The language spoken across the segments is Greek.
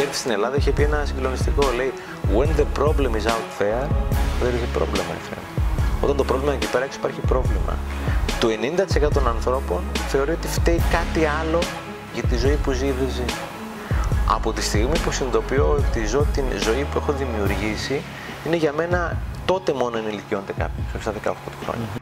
είχε έρθει στην Ελλάδα, είχε πει ένα συγκλονιστικό. Λέει, When the problem is out there, there is a problem, my friend. Όταν το πρόβλημα είναι εκεί πέρα, υπάρχει πρόβλημα. Το 90% των ανθρώπων θεωρεί ότι φταίει κάτι άλλο για τη ζωή που ζει ή δεν ζει. Από τη στιγμή που συνειδητοποιώ ότι ζω την ζωή που έχω δημιουργήσει, είναι για μένα τότε μόνο ενηλικιώνεται κάποιος, όχι στα 18 του χρόνια.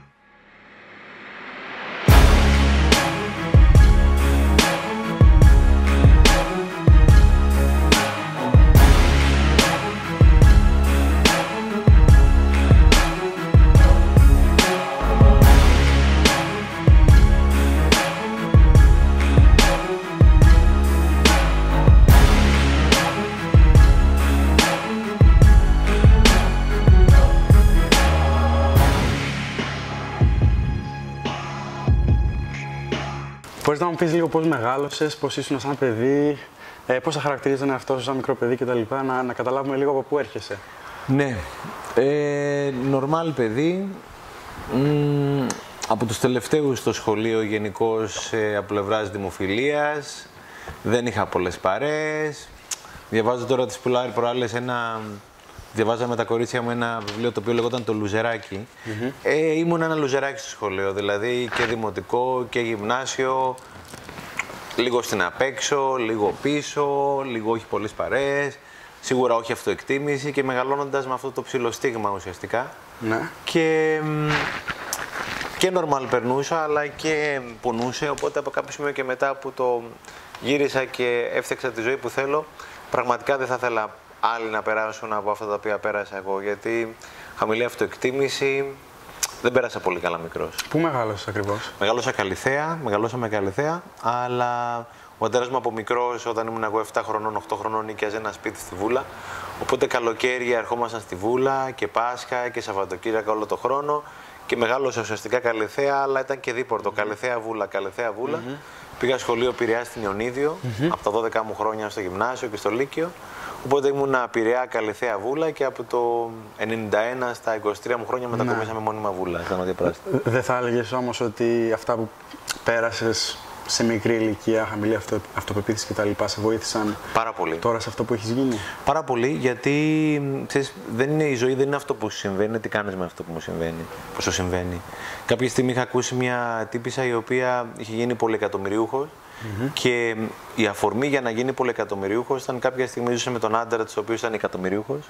Πεις λίγο πώς μεγάλωσες, πώς ήσουν σαν παιδί, ε, πώς θα χαρακτηρίζει τον εαυτό σου σαν μικρό παιδί κτλ. Να, να καταλάβουμε λίγο από πού έρχεσαι. Ναι. Ε, νορμάλ παιδί. Μ, από τους τελευταίους στο σχολείο γενικώς ε, από πλευράς δημοφιλίας. Δεν είχα πολλές παρέες. Διαβάζω τώρα τις πουλάρι προάλλες ένα... Διαβάζαμε τα κορίτσια μου ένα βιβλίο το οποίο λεγόταν Το Λουζεράκι. Ε, ήμουν ένα λουζεράκι στο σχολείο, δηλαδή και δημοτικό και γυμνάσιο. Λίγο στην απέξω, λίγο πίσω, λίγο όχι πολλές παρέες. Σίγουρα όχι αυτοεκτίμηση και μεγαλώνοντας με αυτό το ψηλοστίγμα ουσιαστικά. Ναι. Και, μ, και normal περνούσα, αλλά και πονούσε. Οπότε από κάποιο σημείο και μετά που το γύρισα και έφτιαξα τη ζωή που θέλω, πραγματικά δεν θα ήθελα άλλοι να περάσουν από αυτά τα οποία πέρασα εγώ. Γιατί χαμηλή αυτοεκτίμηση, δεν πέρασα πολύ καλά μικρός. Πού μεγάλωσες ακριβώς; Μεγάλωσα Καλυθέα, μεγαλώσαμε Καλυθέα, αλλά ο πατέρα μου από μικρός, όταν ήμουν εγώ 7 χρονών, 8 χρονών, νοικιάζε ένα σπίτι στη Βούλα. Οπότε καλοκαίρια ερχόμασταν στη Βούλα και Πάσχα και Σαββατοκύριακα όλο το χρόνο. Και μεγάλωσα ουσιαστικά Καλυθέα, αλλά ήταν και δίπορτο. Καλυθέα Βούλα, Καλυθέα Βούλα. Πήγα σχολείο Πειραιά στην Ιωνίδιο, από τα 12 μου χρόνια στο γυμνάσιο και στο Λύκειο. Οπότε ήμουν Πειραιά, Καλυθέα Βούλα και από το 91 στα 23 μου χρόνια μετακομίσαμε μόνιμα Βούλα, στα Νότια Πράσινα. Δεν θα έλεγες όμως ότι αυτά που πέρασες σε μικρή ηλικία, χαμηλή αυτο, αυτοπεποίθηση κτλ. σε βοήθησαν Πάρα πολύ. τώρα σε αυτό που έχεις γίνει; Πάρα πολύ, γιατί μ, ξέρεις, δεν είναι, η ζωή δεν είναι αυτό που σου συμβαίνει, είναι τι κάνεις με αυτό που μου συμβαίνει, που σου συμβαίνει. Κάποια στιγμή είχα ακούσει μια τύπησα η οποία είχε γίνει πολυεκατομμυριούχος και μ, η αφορμή για να γίνει πολυεκατομμυριούχος ήταν κάποια στιγμή ζούσε με τον άντρα της, ο οποίος ήταν εκατομμυριούχος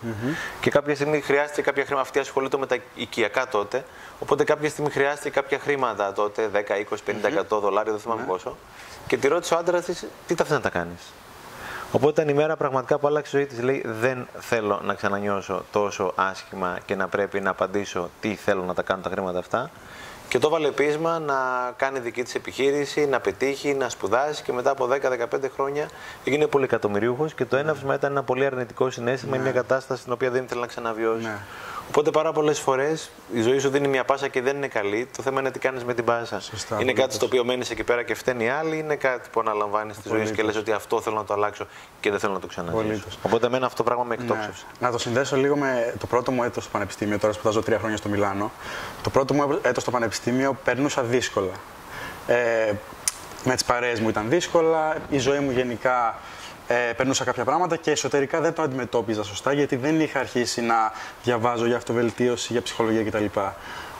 και κάποια στιγμή χρειάστηκε κάποια χρήματα, αυτή ασχολείται με τα οικιακά τότε, οπότε κάποια στιγμή χρειάστηκε κάποια χρήματα τότε, 10, 20, 50, 100 δολάρια, δεν θυμάμαι πόσο, και τη ρώτησε ο άντρας της, τι τα θες να τα κάνεις; Οπότε ήταν η μέρα πραγματικά που άλλαξε η ζωή της. Λέει: Δεν θέλω να ξανανιώσω τόσο άσχημα και να πρέπει να απαντήσω τι θέλω να τα κάνω τα χρήματα αυτά. Και το έβαλε πείσμα να κάνει δική της επιχείρηση, να πετύχει, να σπουδάσει και μετά από 10-15 χρόνια έγινε πολυεκατομμυρίουχος και το έναυσμα ήταν ένα πολύ αρνητικό συνέστημα, μια κατάσταση την οποία δεν ήθελε να ξαναβιώσει. Ναι. Οπότε πάρα πολλές φορές η ζωή σου δίνει μια πάσα και δεν είναι καλή. Το θέμα είναι τι κάνεις με την πάσα. Σωστά, είναι κάτι απολύτως. στο οποίο μένεις εκεί πέρα και φταίνει οι άλλοι, είναι κάτι που αναλαμβάνεις στη ζωή σου και λες ότι αυτό θέλω να το αλλάξω και δεν θέλω να το ξαναζήσω. Απολύτως. Οπότε εμένα αυτό το πράγμα με Ναι. εκτόξευσε. Να το συνδέσω λίγο με το πρώτο μου έτος στο πανεπιστήμιο, τώρα σπουδάζω τρία χρόνια στο Μιλάνο. Το πρώτο μου έτος στο πανεπιστήμιο περνούσα δύσκολα. Ε, με τις παρέες μου ήταν δύσκολα, η ζωή μου γενικά ε, περνούσα κάποια πράγματα και εσωτερικά δεν το αντιμετώπιζα σωστά γιατί δεν είχα αρχίσει να διαβάζω για αυτοβελτίωση, για ψυχολογία κτλ.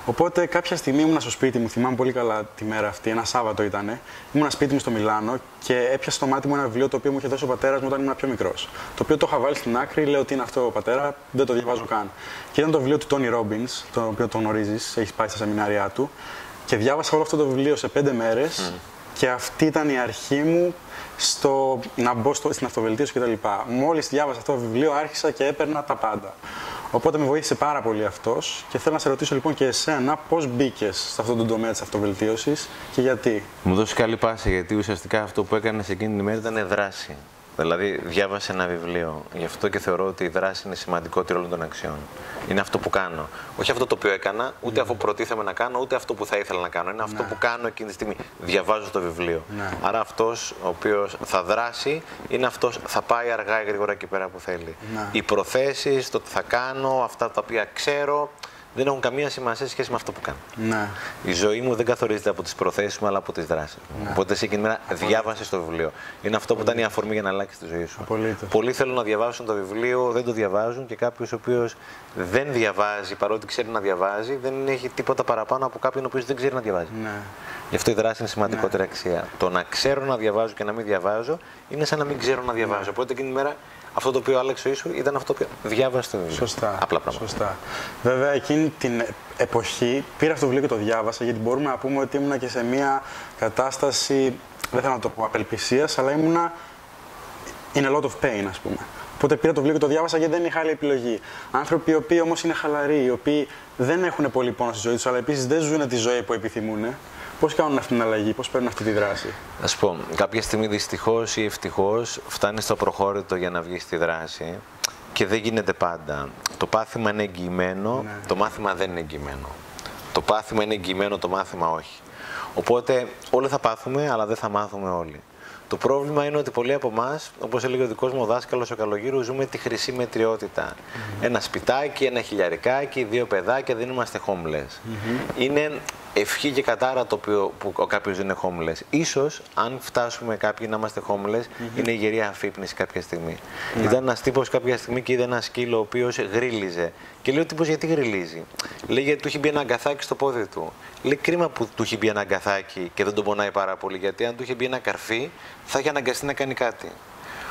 Οπότε κάποια στιγμή ήμουν στο σπίτι μου, θυμάμαι πολύ καλά τη μέρα αυτή, ένα Σάββατο ήταν. Ήμουν σπίτι μου στο Μιλάνο και έπιασε στο μάτι μου ένα βιβλίο το οποίο μου είχε δώσει ο πατέρας μου όταν ήμουν πιο μικρός. Το οποίο το είχα βάλει στην άκρη, λέω ότι είναι αυτό ο πατέρα, δεν το διαβάζω καν. Και ήταν το βιβλίο του Τόνι Ρόμπιν, το οποίο το γνωρίζει, έχεις πάει στα σεμινάρια του. Και διάβασα όλο αυτό το βιβλίο σε πέντε μέρες και αυτή ήταν η αρχή μου στο να μπω στο, στην αυτοβελτίωση κτλ. Μόλις διάβασα αυτό το βιβλίο, άρχισα και έπαιρνα τα πάντα. Οπότε με βοήθησε πάρα πολύ αυτός και θέλω να σε ρωτήσω λοιπόν και εσένα πώς μπήκες σε αυτόν τον τομέα της αυτοβελτίωσης και γιατί; Μου δώσεις καλή πάση γιατί ουσιαστικά αυτό που έκανες εκείνη την ημέρα ήταν δράση. Δηλαδή, διάβασε ένα βιβλίο. Γι' αυτό και θεωρώ ότι η δράση είναι σημαντικότερη όλων των αξιών. Είναι αυτό που κάνω. Όχι αυτό το οποίο έκανα, ούτε αυτό που προτίθεμαι να κάνω, ούτε αυτό που θα ήθελα να κάνω. Είναι αυτό που κάνω εκείνη τη στιγμή. Διαβάζω το βιβλίο. Ναι. Άρα αυτός ο οποίος θα δράσει είναι αυτός θα πάει αργά ή γρήγορα εκεί πέρα που θέλει. Ναι. Οι προθέσεις, το τι θα κάνω, αυτά τα οποία ξέρω, δεν έχουν καμία σημασία σε σχέση με αυτό που κάνω. Ναι. Η ζωή μου δεν καθορίζεται από τις προθέσεις μου, αλλά από τις δράσεις μου. Ναι. Οπότε σε εκείνη την μέρα διάβασε το βιβλίο. Είναι αυτό που ήταν η αφορμή για να αλλάξει τη ζωή σου. Απολύτως. Πολλοί θέλουν να διαβάσουν το βιβλίο, δεν το διαβάζουν και κάποιος ο οποίος δεν διαβάζει, παρότι ξέρει να διαβάζει, δεν έχει τίποτα παραπάνω από κάποιον ο οποίος δεν ξέρει να διαβάζει. Ναι. Γι' αυτό η δράση είναι σημαντικότερη αξία. Το να ξέρω να διαβάζω και να μην διαβάζω είναι σαν να μην ξέρω να διαβάζω. Οπότε εκείνη τη μέρα αυτό το οποίο άλλαξε ο Ισου ήταν αυτό που διάβασε το βιβλίο. Σωστά. Απλά πράγματα. Σωστά. Βέβαια, εκείνη την εποχή πήρα αυτό το βιβλίο και το διάβασα γιατί μπορούμε να πούμε ότι ήμουνα και σε μια κατάσταση, δεν θέλω να το πω απελπισίας, αλλά ήμουνα in a lot of pain, ας πούμε. Οπότε πήρα το βιβλίο και το διάβασα γιατί δεν είχα άλλη επιλογή. Άνθρωποι οι οποίοι όμως είναι χαλαροί, οι οποίοι δεν έχουν πολύ πόνο στη ζωή τους, αλλά επίσης δεν ζουν τη ζωή που επιθυμούν, πώς κάνουν αυτή την αλλαγή, πώς παίρνουν αυτή τη δράση; Να σου πω, κάποια στιγμή δυστυχώς ή ευτυχώς φτάνει στο προχώρητο για να βγεις στη δράση και δεν γίνεται πάντα. Το πάθημα είναι εγγυημένο, Ναι. το μάθημα δεν είναι εγγυημένο. Το πάθημα είναι εγγυημένο, το μάθημα όχι. Οπότε όλοι θα πάθουμε, αλλά δεν θα μάθουμε όλοι. Το πρόβλημα είναι ότι πολλοί από εμάς, όπως έλεγε ο δικός μου δάσκαλος ο Καλογύρου, ζούμε τη χρυσή μετριότητα. Ένα σπιτάκι, ένα χιλιαρικάκι, δύο παιδάκια, δεν είμαστε homeless. Είναι ευχή και κατάρα το οποίο, που κάποιος δεν είναι homeless. Ίσως, αν φτάσουμε κάποιοι να είμαστε homeless, είναι η γερή αφύπνιση κάποια στιγμή. Ήταν ένας τύπος κάποια στιγμή και είδε ένα σκύλο ο οποίος γρίλιζε. Και λέει ο τύπος γιατί γριλίζει; Λέει γιατί του έχει μπει ένα αγκαθάκι στο πόδι του. Λέει κρίμα που του έχει μπει ένα αγκαθάκι και δεν τον πονάει πάρα πολύ. Γιατί αν του είχε μπει ένα καρφί, θα είχε αναγκαστεί να κάνει κάτι.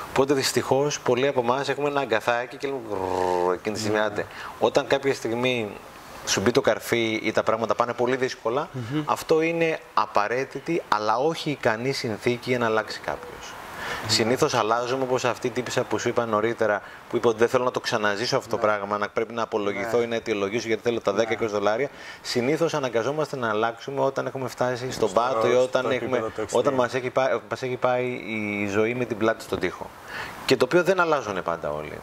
Οπότε δυστυχώς πολλοί από εμάς έχουμε ένα αγκαθάκι και λέμε «Γρρρρ», εκείνη τη στιγμή. άντε. Όταν κάποια στιγμή σου μπει το καρφί ή τα πράγματα πάνε πολύ δύσκολα, αυτό είναι απαραίτητη αλλά όχι ικανή συνθήκη για να αλλάξει κάποιος. Συνήθως αλλάζουμε όπως αυτή η τύπησα που σου είπα νωρίτερα, που είπε ότι δεν θέλω να το ξαναζήσω αυτό το πράγμα, να πρέπει να απολογηθώ ή να αιτιολογήσω γιατί θέλω τα 10-20 δολάρια. Συνήθως αναγκαζόμαστε να αλλάξουμε όταν έχουμε φτάσει στον πάτο ή στο όταν, επίπεδο έχουμε, του extreme. όταν μας έχει, πάει, μας έχει πάει η ζωή με την πλάτη στον τοίχο. Και το οποίο δεν αλλάζουν πάντα όλοι.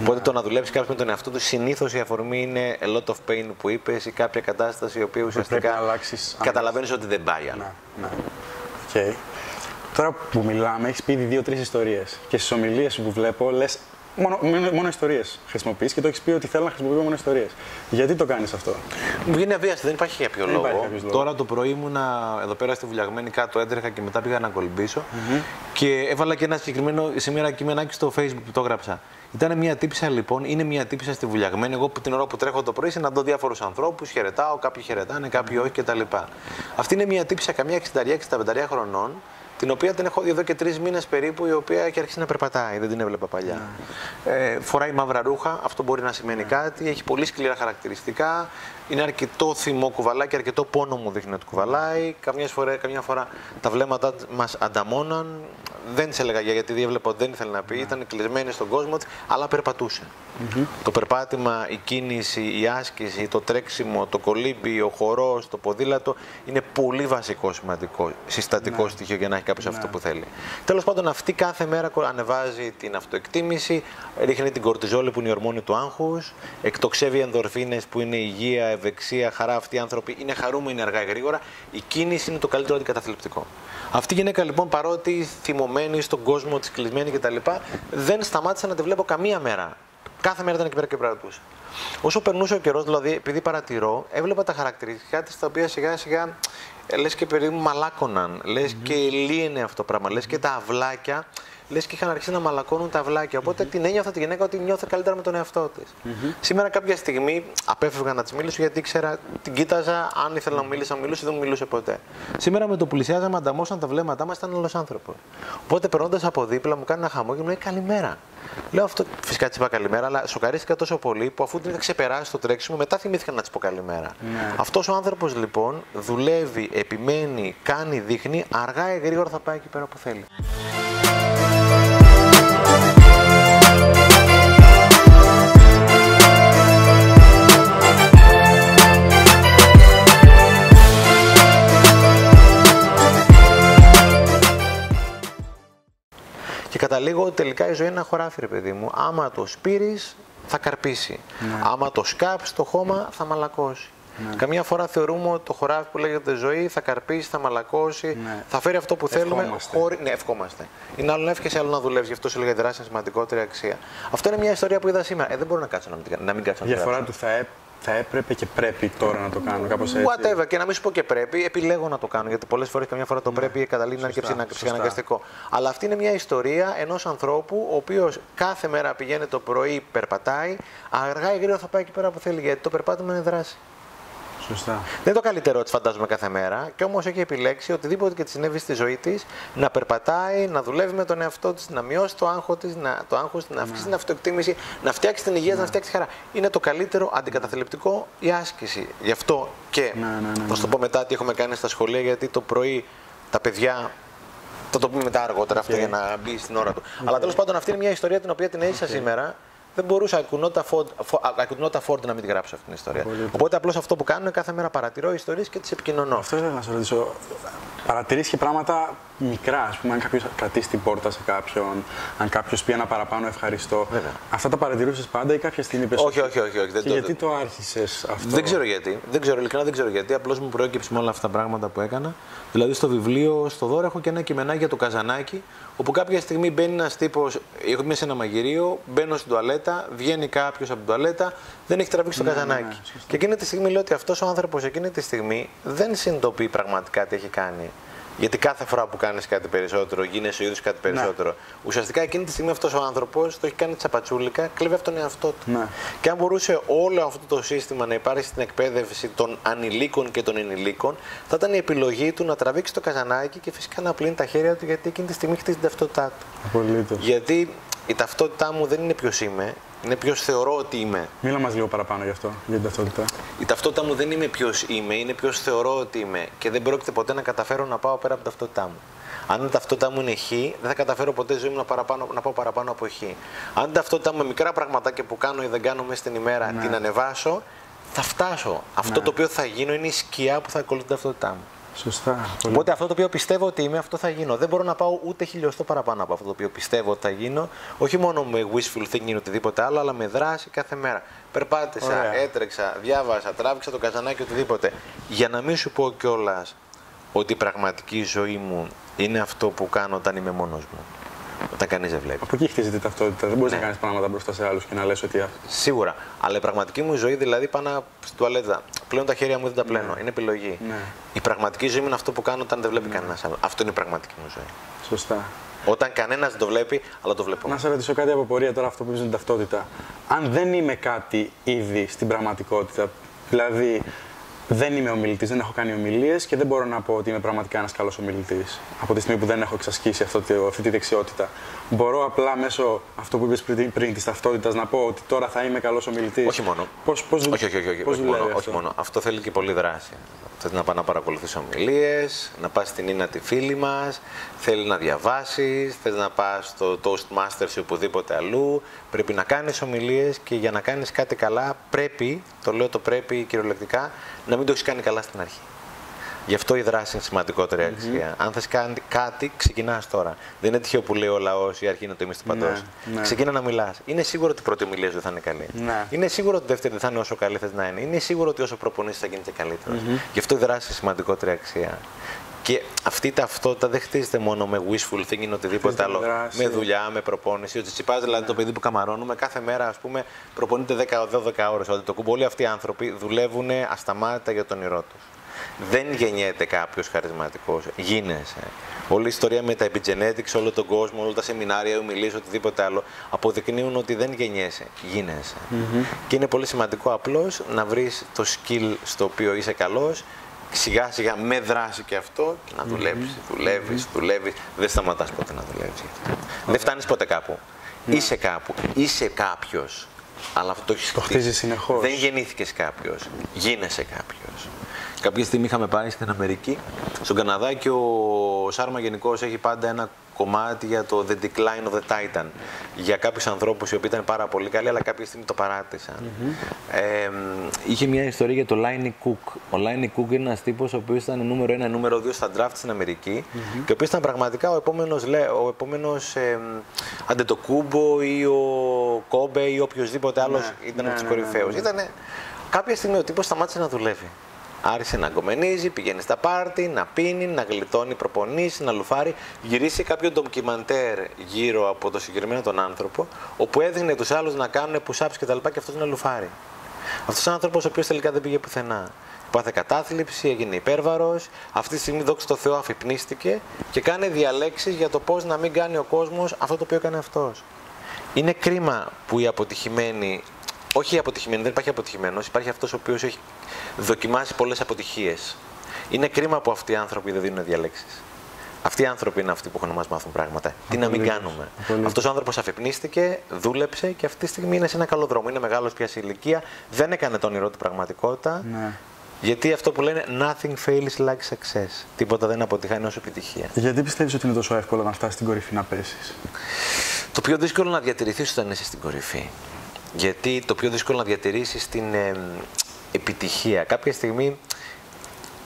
Οπότε το να δουλέψεις κάποιος με τον εαυτό του, συνήθως η αφορμή είναι a lot of pain που είπες ή κάποια κατάσταση η οποία πρέπει ουσιαστικά να αλλάξεις καταλαβαίνεις ότι δεν πάει άλλο. Ναι, ναι. Οκ. Τώρα που μιλάμε, έχεις πει ήδη δύο-τρεις ιστορίες. Και στις ομιλίες που βλέπω, λες μόνο, μόνο, μόνο ιστορίες χρησιμοποιείς και το έχεις πει ότι θέλω να χρησιμοποιώ μόνο ιστορίες. Γιατί το κάνεις αυτό; Μου βγαίνει αβίαστη, δεν υπάρχει για ποιο Δεν λόγο. υπάρχει κάποιος λόγος. Τώρα το πρωί ήμουνα εδώ πέρα στη Βουλιαγμένη κάτω, έτρεχα και μετά πήγα να κολυμπησω Και έβαλα και ένα συγκεκριμένο σήμερα κειμενάκι στο Facebook που το έγραψα. Ήταν μια τύψα λοιπόν, είναι μια τύψα στη Βουλιαγμένη. Εγώ που την ώρα που τρέχω το πρωί συναντώ διάφορους ανθρώπους, χαιρετάω, κάποιοι χαιρετάνε, κάποιοι όχι κτλ. Αυτή είναι μια τύψα καμιά 60-65 χρονών, την οποία την έχω δει εδώ και τρεις μήνες περίπου, η οποία έχει αρχίσει να περπατάει. Δεν την έβλεπα παλιά. Ε, φοράει μαύρα ρούχα, αυτό μπορεί να σημαίνει κάτι. Έχει πολύ σκληρά χαρακτηριστικά. Είναι αρκετό θυμό κουβαλάει και αρκετό πόνο μου δείχνει ότι κουβαλάει. Καμιά φορά, καμιά φορά τα βλέμματα μας ανταμώναν. Δεν τη έλεγα για- γιατί έβλεπα ότι δεν ήθελε να πει. Ήταν κλεισμένη στον κόσμο της, αλλά περπατούσε. Το περπάτημα, η κίνηση, η άσκηση, το τρέξιμο, το κολύμπι, ο χορός, το ποδήλατο είναι πολύ βασικό σημαντικό συστατικό στοιχείο για να έχει κάποιος αυτό που θέλει. Τέλος πάντων, αυτή κάθε μέρα κο- ανεβάζει την αυτοεκτίμηση, ρίχνει την κορτιζόλη που είναι η ορμόνη του άγχους, εκτοξεύει ενδορφίνες που είναι υγεία, ευεξία, χαρά. Αυτοί οι άνθρωποι είναι χαρούμενοι αργά ή γρήγορα. Η κίνηση είναι το καλύτερο αντικαταθλιπτικό. Αυτή η γυναίκα λοιπόν, παρότι θυμωμένη στον κόσμο της κλεισμένη κτλ., δεν σταμάτησε να τη βλέπω καμία μέρα. Κάθε μέρα ήταν εκεί πέρα και περπατούσε. Όσο περνούσε ο καιρός, δηλαδή, επειδή παρατηρώ, έβλεπα τα χαρακτηριστικά της τα οποία σιγά σιγά λες και περίπου μαλάκωναν. Λες και λύαινε αυτό το πράγμα. Λες και τα αυλάκια, λες και είχαν αρχίσει να μαλακώνουν τα αυλάκια. Οπότε την ένιωθα τη γυναίκα ότι νιώθε καλύτερα με τον εαυτό της. Σήμερα κάποια στιγμή απέφευγα να της μιλήσω γιατί ήξερα, την κοίταζα. Αν ήθελα να μιλήσω, να μιλούσε, δεν μου μιλούσε ποτέ. Σήμερα με το που πλησιάζαμε, ανταμώσαν τα βλέμματά μας, ήταν άλλο άνθρωπος. Οπότε περνώντας από δίπλα μου κάνει ένα χαμό και μου λέει καλημέρα. Λέω αυτό, φυσικά της είπα καλημέρα, αλλά σοκαρίστηκα τόσο πολύ που αφού την είχα ξεπεράσει το τρέξιμο, μετά θυμήθηκα να της πω καλημέρα. Ναι. Αυτός ο άνθρωπος λοιπόν δουλεύει, επιμένει, κάνει, δείχνει, αργά ή γρήγορα θα πάει εκεί πέρα που θέλει. Και καταλήγω ότι τελικά η ζωή είναι ένα χωράφι, ρε παιδί μου. Άμα το σπείρεις, θα καρπίσει. Άμα το σκάψεις το χώμα, θα μαλακώσει. Καμιά φορά θεωρούμε ότι το χωράφι που λέγεται ζωή θα καρπίσει, θα μαλακώσει, Ναι. θα φέρει αυτό που θέλουμε. Ευχόμαστε. Χωρί... Ναι, ευχόμαστε. Είναι άλλο να εύχεσαι, άλλο να δουλεύεις. Γι' αυτό σου έλεγα η δράση είναι σημαντικότερη αξία. Αυτό είναι μια ιστορία που είδα σήμερα. Ε, δεν μπορώ να κάτσω να μην, την κα- να μην κάτσω να την Διαφορά γράψω. του θα, έ- θα έπρεπε και πρέπει τώρα να το κάνω, κάπως έτσι. Whatever, και να μην σου πω και πρέπει, επιλέγω να το κάνω. Γιατί πολλές φορές καμιά φορά το πρέπει καταλήγει να είναι και σωστά, ψυχα- ψυχαναγκαστικό. Αλλά αυτή είναι μια ιστορία ενός ανθρώπου ο οποίος κάθε μέρα πηγαίνει το πρωί, περπατάει, αργά ή γρήγορα θα πάει εκεί πέρα που θέλει. Γιατί το περπάτημα είναι δράση. Σωστά. Δεν είναι το καλύτερο τη φαντάζομαι κάθε μέρα και όμως έχει επιλέξει οτιδήποτε και τη συνέβη στη ζωή της να περπατάει, να δουλεύει με τον εαυτό της, να μειώσει το άγχο της, να, το άγχος, της, να αυξήσει την αυτοεκτίμηση, να φτιάξει την υγεία, της, να φτιάξει τη χαρά. Είναι το καλύτερο αντικαταθλιπτικό η άσκηση. Γι' αυτό και Ναι, ναι, ναι, θα ναι. σου το πω μετά τι έχουμε κάνει στα σχολεία, γιατί το πρωί τα παιδιά. Θα το πούμε μετά αργότερα αυτό για να μπει στην ώρα του. Αλλά τέλος πάντων αυτή είναι μια ιστορία την οποία την έζησα σήμερα. Δεν μπορούσα I could not afford, I could not afford να μην τη γράψω αυτή την ιστορία. Οπότε απλώς αυτό που κάνω είναι κάθε μέρα παρατηρώ ιστορίες και τις επικοινωνώ. Αυτό ήθελα να σε ρωτήσω. Παρατηρεί και πράγματα μικρά, ας πούμε, αν κάποιος κρατήσει την πόρτα σε κάποιον, αν κάποιος πει ένα παραπάνω ευχαριστώ. Βέβαια. Αυτά τα παρατηρούσες πάντα ή κάποια στιγμή πες, Όχι, όχι, όχι. όχι. Δεν Και το- γιατί το άρχισες αυτό; Δεν ξέρω γιατί. Δεν ξέρω, ειλικρινά δεν ξέρω γιατί. Απλώς μου προέκυψε με όλα αυτά τα πράγματα που έκανα. Δηλαδή στο βιβλίο, στο δώρο, έχω και ένα κειμενάκι για το καζανάκι, όπου κάποια στιγμή μπαίνει ένας τύπος, έχω μέσα σε ένα μαγειρίο, μπαίνω στην τουαλέτα, βγαίνει κάποιος από την τουαλέτα, δεν έχει τραβήξει το Ναι, καζανάκι. ναι, ναι, σωστά. και εκείνη τη στιγμή λέω ότι αυτός ο άνθρωπος εκείνη τη στιγμή δεν συνειδητοποιεί πραγματικά τι έχει κάνει. Γιατί κάθε φορά που κάνεις κάτι περισσότερο, γίνεσαι ο ίδιος κάτι Ναι. περισσότερο. Ουσιαστικά εκείνη τη στιγμή αυτός ο άνθρωπος το έχει κάνει τσαπατσούλικα, κλέβει από τον εαυτό του. Ναι. Και αν μπορούσε όλο αυτό το σύστημα να υπάρχει στην εκπαίδευση των ανηλίκων και των ενηλίκων, θα ήταν η επιλογή του να τραβήξει το καζανάκι και φυσικά να πλύνει τα χέρια του, γιατί εκείνη τη στιγμή χτίζει την ταυτότητά του. Απολύτως. Γιατί η ταυτότητά μου δεν είναι ποιος είμαι, είναι ποιος θεωρώ ότι είμαι. Μίλα μας λίγο παραπάνω γι' αυτό, για την ταυτότητα. Η ταυτότητά μου δεν είναι ποιος είμαι, είναι ποιος θεωρώ ότι είμαι. Και δεν πρόκειται ποτέ να καταφέρω να πάω πέρα από την ταυτότητά μου. Αν η ταυτότητά μου είναι χ, δεν θα καταφέρω ποτέ στη ζωή μου να, παραπάνω, να πάω παραπάνω από χ. Αν η ταυτότητά μου με μικρά πραγματάκια που κάνω ή δεν κάνω μέσα στην ημέρα Ναι. την ανεβάσω, θα φτάσω. Αυτό το οποίο θα γίνω είναι η σκιά που θα ακολουθεί την ταυτότητά μου. Σωστά. Πολύ. Οπότε αυτό το οποίο πιστεύω ότι είμαι, αυτό θα γίνω. Δεν μπορώ να πάω ούτε χιλιοστό παραπάνω από αυτό το οποίο πιστεύω ότι θα γίνω. Όχι μόνο με wishful thinking ή οτιδήποτε άλλο, αλλά με δράση κάθε μέρα. Περπάτησα, Ωραία. έτρεξα, διάβασα, τράβηξα το καζανάκι, οτιδήποτε. Για να μην σου πω κιόλας ότι η πραγματική ζωή μου είναι αυτό που κάνω όταν είμαι μόνος μου. Όταν κανείς δεν βλέπει. Από εκεί χτίζεται η ταυτότητα. Δεν μπορείς Ναι. να κάνεις πράγματα μπροστά σε άλλους και να λες ότι. α, Σίγουρα. Αλλά η πραγματική μου ζωή, δηλαδή, πάω στην τουαλέτα. Πλέον τα χέρια μου δεν τα πλένω. Είναι επιλογή. Ναι. Η πραγματική ζωή μου είναι αυτό που κάνω όταν δεν βλέπει κανένας άλλος. Αυτό είναι η πραγματική μου ζωή. Σωστά. Όταν κανένας δεν το βλέπει, αλλά το βλέπω. Να σε ρωτήσω κάτι από πορεία τώρα, αυτό που είπες με την ταυτότητα. Αν δεν είμαι κάτι ήδη στην πραγματικότητα, δηλαδή δεν είμαι ομιλητής, δεν έχω κάνει ομιλίες και δεν μπορώ να πω ότι είμαι πραγματικά ένας καλός ομιλητής. Από τη στιγμή που δεν έχω εξασκήσει αυτό, το- αυτή τη δεξιότητα. Μπορώ απλά μέσω αυτό που είπες πριν, πριν της ταυτότητας να πω ότι τώρα θα είμαι καλός ομιλητής. Όχι μόνο. Πώς, πώς, όχι, όχι, όχι, όχι, πώς όχι, δουλεύει μόνο, όχι αυτό; μόνο. Αυτό θέλει και πολλή δράση. Θε να πάει να παρακολουθεί ομιλίες, να πας στην Ίνα τη φίλη μας, θέλει να διαβάσεις, θες να πας στο Toastmasters ή οπουδήποτε αλλού. Πρέπει να κάνεις ομιλίες και για να κάνεις κάτι καλά πρέπει, το λέω το πρέπει κυριολεκτικά, να μην το έχεις κάνει καλά στην αρχή. Γι' αυτό η δράση είναι σημαντικότερη αξία. Αν θες κάνει κάτι, ξεκινάς τώρα. Δεν είναι τυχαίο που λέει ο λαός η αρχή είναι το είμαστε παντό. Ναι, ναι. Ξεκίνα να μιλάς. Είναι σίγουρο ότι η πρώτη ομιλία σου δεν θα είναι καλή. Ναι. Είναι σίγουρο ότι η δεύτερη δεν θα είναι όσο καλή θες να είναι. Είναι σίγουρο ότι όσο προπονήσει θα γίνει και καλύτερος. Γι' αυτό η δράση είναι σημαντικότερη αξία. Και αυτή η ταυτότητα δεν χτίζεται μόνο με wishful thinking ή οτιδήποτε Χτίζεται άλλο. με δράση. Με δουλειά, με προπόνηση. Ο Τσιτσιπά, δηλαδή το παιδί που καμαρώνουμε, κάθε μέρα ας πούμε, προπονείται 10-12 ώρες. Ότι το κουμπ, όλοι αυτοί οι άνθρωποι δουλεύουν ασταμάτητα για τον όνειρό τους. Δεν γεννιέται κάποιος χαρισματικός. Γίνεσαι. Όλη η ιστορία με τα epigenetics, όλο τον κόσμο, όλα τα σεμινάρια, οι ομιλίε, οτιδήποτε άλλο, αποδεικνύουν ότι δεν γεννιέσαι. Γίνεσαι. Και είναι πολύ σημαντικό απλώς να βρεις το skill στο οποίο είσαι καλός, σιγά σιγά με δράση και αυτό και να δουλεύει. Δουλεύεις, δουλεύεις. Δεν σταματάς ποτέ να δουλεύεις. Δεν φτάνεις ποτέ κάπου. Είσαι κάπου. Είσαι κάποιος. Αλλά αυτό το έχεις Το χτίζεις συνεχώς. Δεν γεννήθηκες κάποιος. Γίνεσαι κάποιος. Κάποια στιγμή είχαμε πάει στην Αμερική, στον Καναδά και ο Σάρμα γενικώς έχει πάντα ένα κομμάτι για το The Decline of the Titan. Για κάποιους ανθρώπους οι οποίοι ήταν πάρα πολύ καλοί, αλλά κάποια στιγμή το παράτησαν. Ε, είχε μια ιστορία για το Liney Cook. Ο Liney Cook είναι ένας τύπος ο οποίος ήταν νούμερο 1, νούμερο 2 στα draft στην Αμερική και ο οποίος ήταν πραγματικά ο επόμενος ο επόμενος, ε, Αντετοκούμπο ή ο Κόμπε ή οποιοδήποτε άλλος ήταν ναι, από τους ναι, ναι, κορυφαίους. ναι. Ήτανε, κάποια στιγμή ο τύπος σταμάτησε να δουλεύει. Άρχισε να αγκομενίζει, πηγαίνει στα πάρτι, να πίνει, να γλιτώνει προπονήσεις, να λουφάρει. Γυρίσει κάποιο ντοκιμαντέρ γύρω από το συγκεκριμένο τον άνθρωπο, όπου έδινε τους άλλους να κάνουν push-ups κτλ. Και, και αυτός να λουφάρει. Αυτός ο άνθρωπος ο οποίος τελικά δεν πήγε πουθενά. Πάθε κατάθλιψη, έγινε υπέρβαρος. Αυτή τη στιγμή, δόξα τω Θεώ, αφυπνίστηκε και κάνει διαλέξεις για το πώς να μην κάνει ο κόσμος αυτό το οποίο έκανε αυτός. Είναι κρίμα που οι αποτυχημένοι, όχι οι αποτυχημένοι, δεν υπάρχει αποτυχημένος, υπάρχει αυτός ο οποίος έχει δοκιμάσει πολλές αποτυχίες. Είναι κρίμα που αυτοί οι άνθρωποι δεν δίνουν διαλέξεις. Αυτοί οι άνθρωποι είναι αυτοί που έχουν να μας μάθουν πράγματα. Τι να μην κάνουμε. Αυτός ο άνθρωπος αφεπνίστηκε, δούλεψε και αυτή τη στιγμή είναι σε ένα καλό δρόμο. Είναι μεγάλος πια σε ηλικία, δεν έκανε το όνειρό του πραγματικότητα. Ναι. Γιατί αυτό που λένε nothing fails like success. Τίποτα δεν αποτυχάνει ω επιτυχία. Γιατί πιστεύεις ότι είναι τόσο εύκολο να φτάσεις στην κορυφή να πέσεις; Το πιο δύσκολο να διατηρηθείς όταν είσαι στην κορυφή. Γιατί το πιο δύσκολο να διατηρήσεις την ε, επιτυχία. Κάποια στιγμή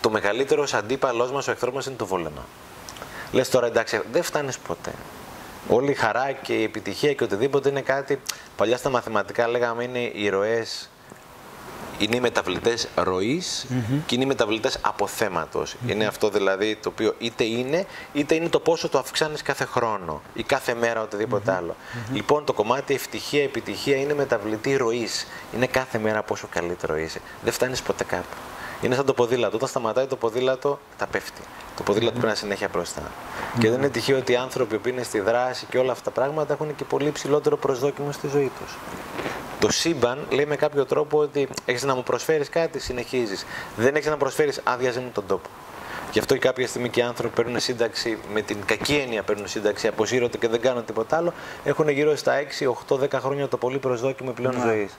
το μεγαλύτερος αντίπαλός μας, ο εχθρός μα είναι το βόλεμα. Λες τώρα εντάξει, δεν φτάνεις ποτέ. Όλη η χαρά και η επιτυχία και οτιδήποτε είναι κάτι. Παλιά στα μαθηματικά λέγαμε είναι οι ροέ. Είναι οι μεταβλητές ροής και είναι οι μεταβλητές αποθέματος. Είναι αυτό δηλαδή το οποίο είτε είναι, είτε είναι το πόσο το αυξάνεις κάθε χρόνο ή κάθε μέρα οτιδήποτε άλλο. Λοιπόν, το κομμάτι ευτυχία, επιτυχία είναι μεταβλητή ροής. Είναι κάθε μέρα πόσο καλύτερο είσαι. Δεν φτάνεις ποτέ κάπου. Είναι σαν το ποδήλατο. Όταν σταματάει το ποδήλατο, τα πέφτει. Το ποδήλατο πρέπει να είναι συνέχεια μπροστά. Και δεν είναι τυχαίο ότι οι άνθρωποι που είναι στη δράση και όλα αυτά τα πράγματα έχουν και πολύ ψηλότερο προσδόκιμο στη ζωή τους. Το σύμπαν λέει με κάποιο τρόπο ότι έχεις να μου προσφέρεις κάτι, συνεχίζεις. Δεν έχεις να προσφέρεις, άδειαζε μου τον τόπο. Γι' αυτό και κάποια στιγμή και οι άνθρωποι παίρνουν σύνταξη, με την κακή έννοια παίρνουν σύνταξη, αποσύρονται και δεν κάνουν τίποτα άλλο, έχουν γύρω στα 6, 8, 10 χρόνια το πολύ προσδόκιμο πλέον ναι. ζωής.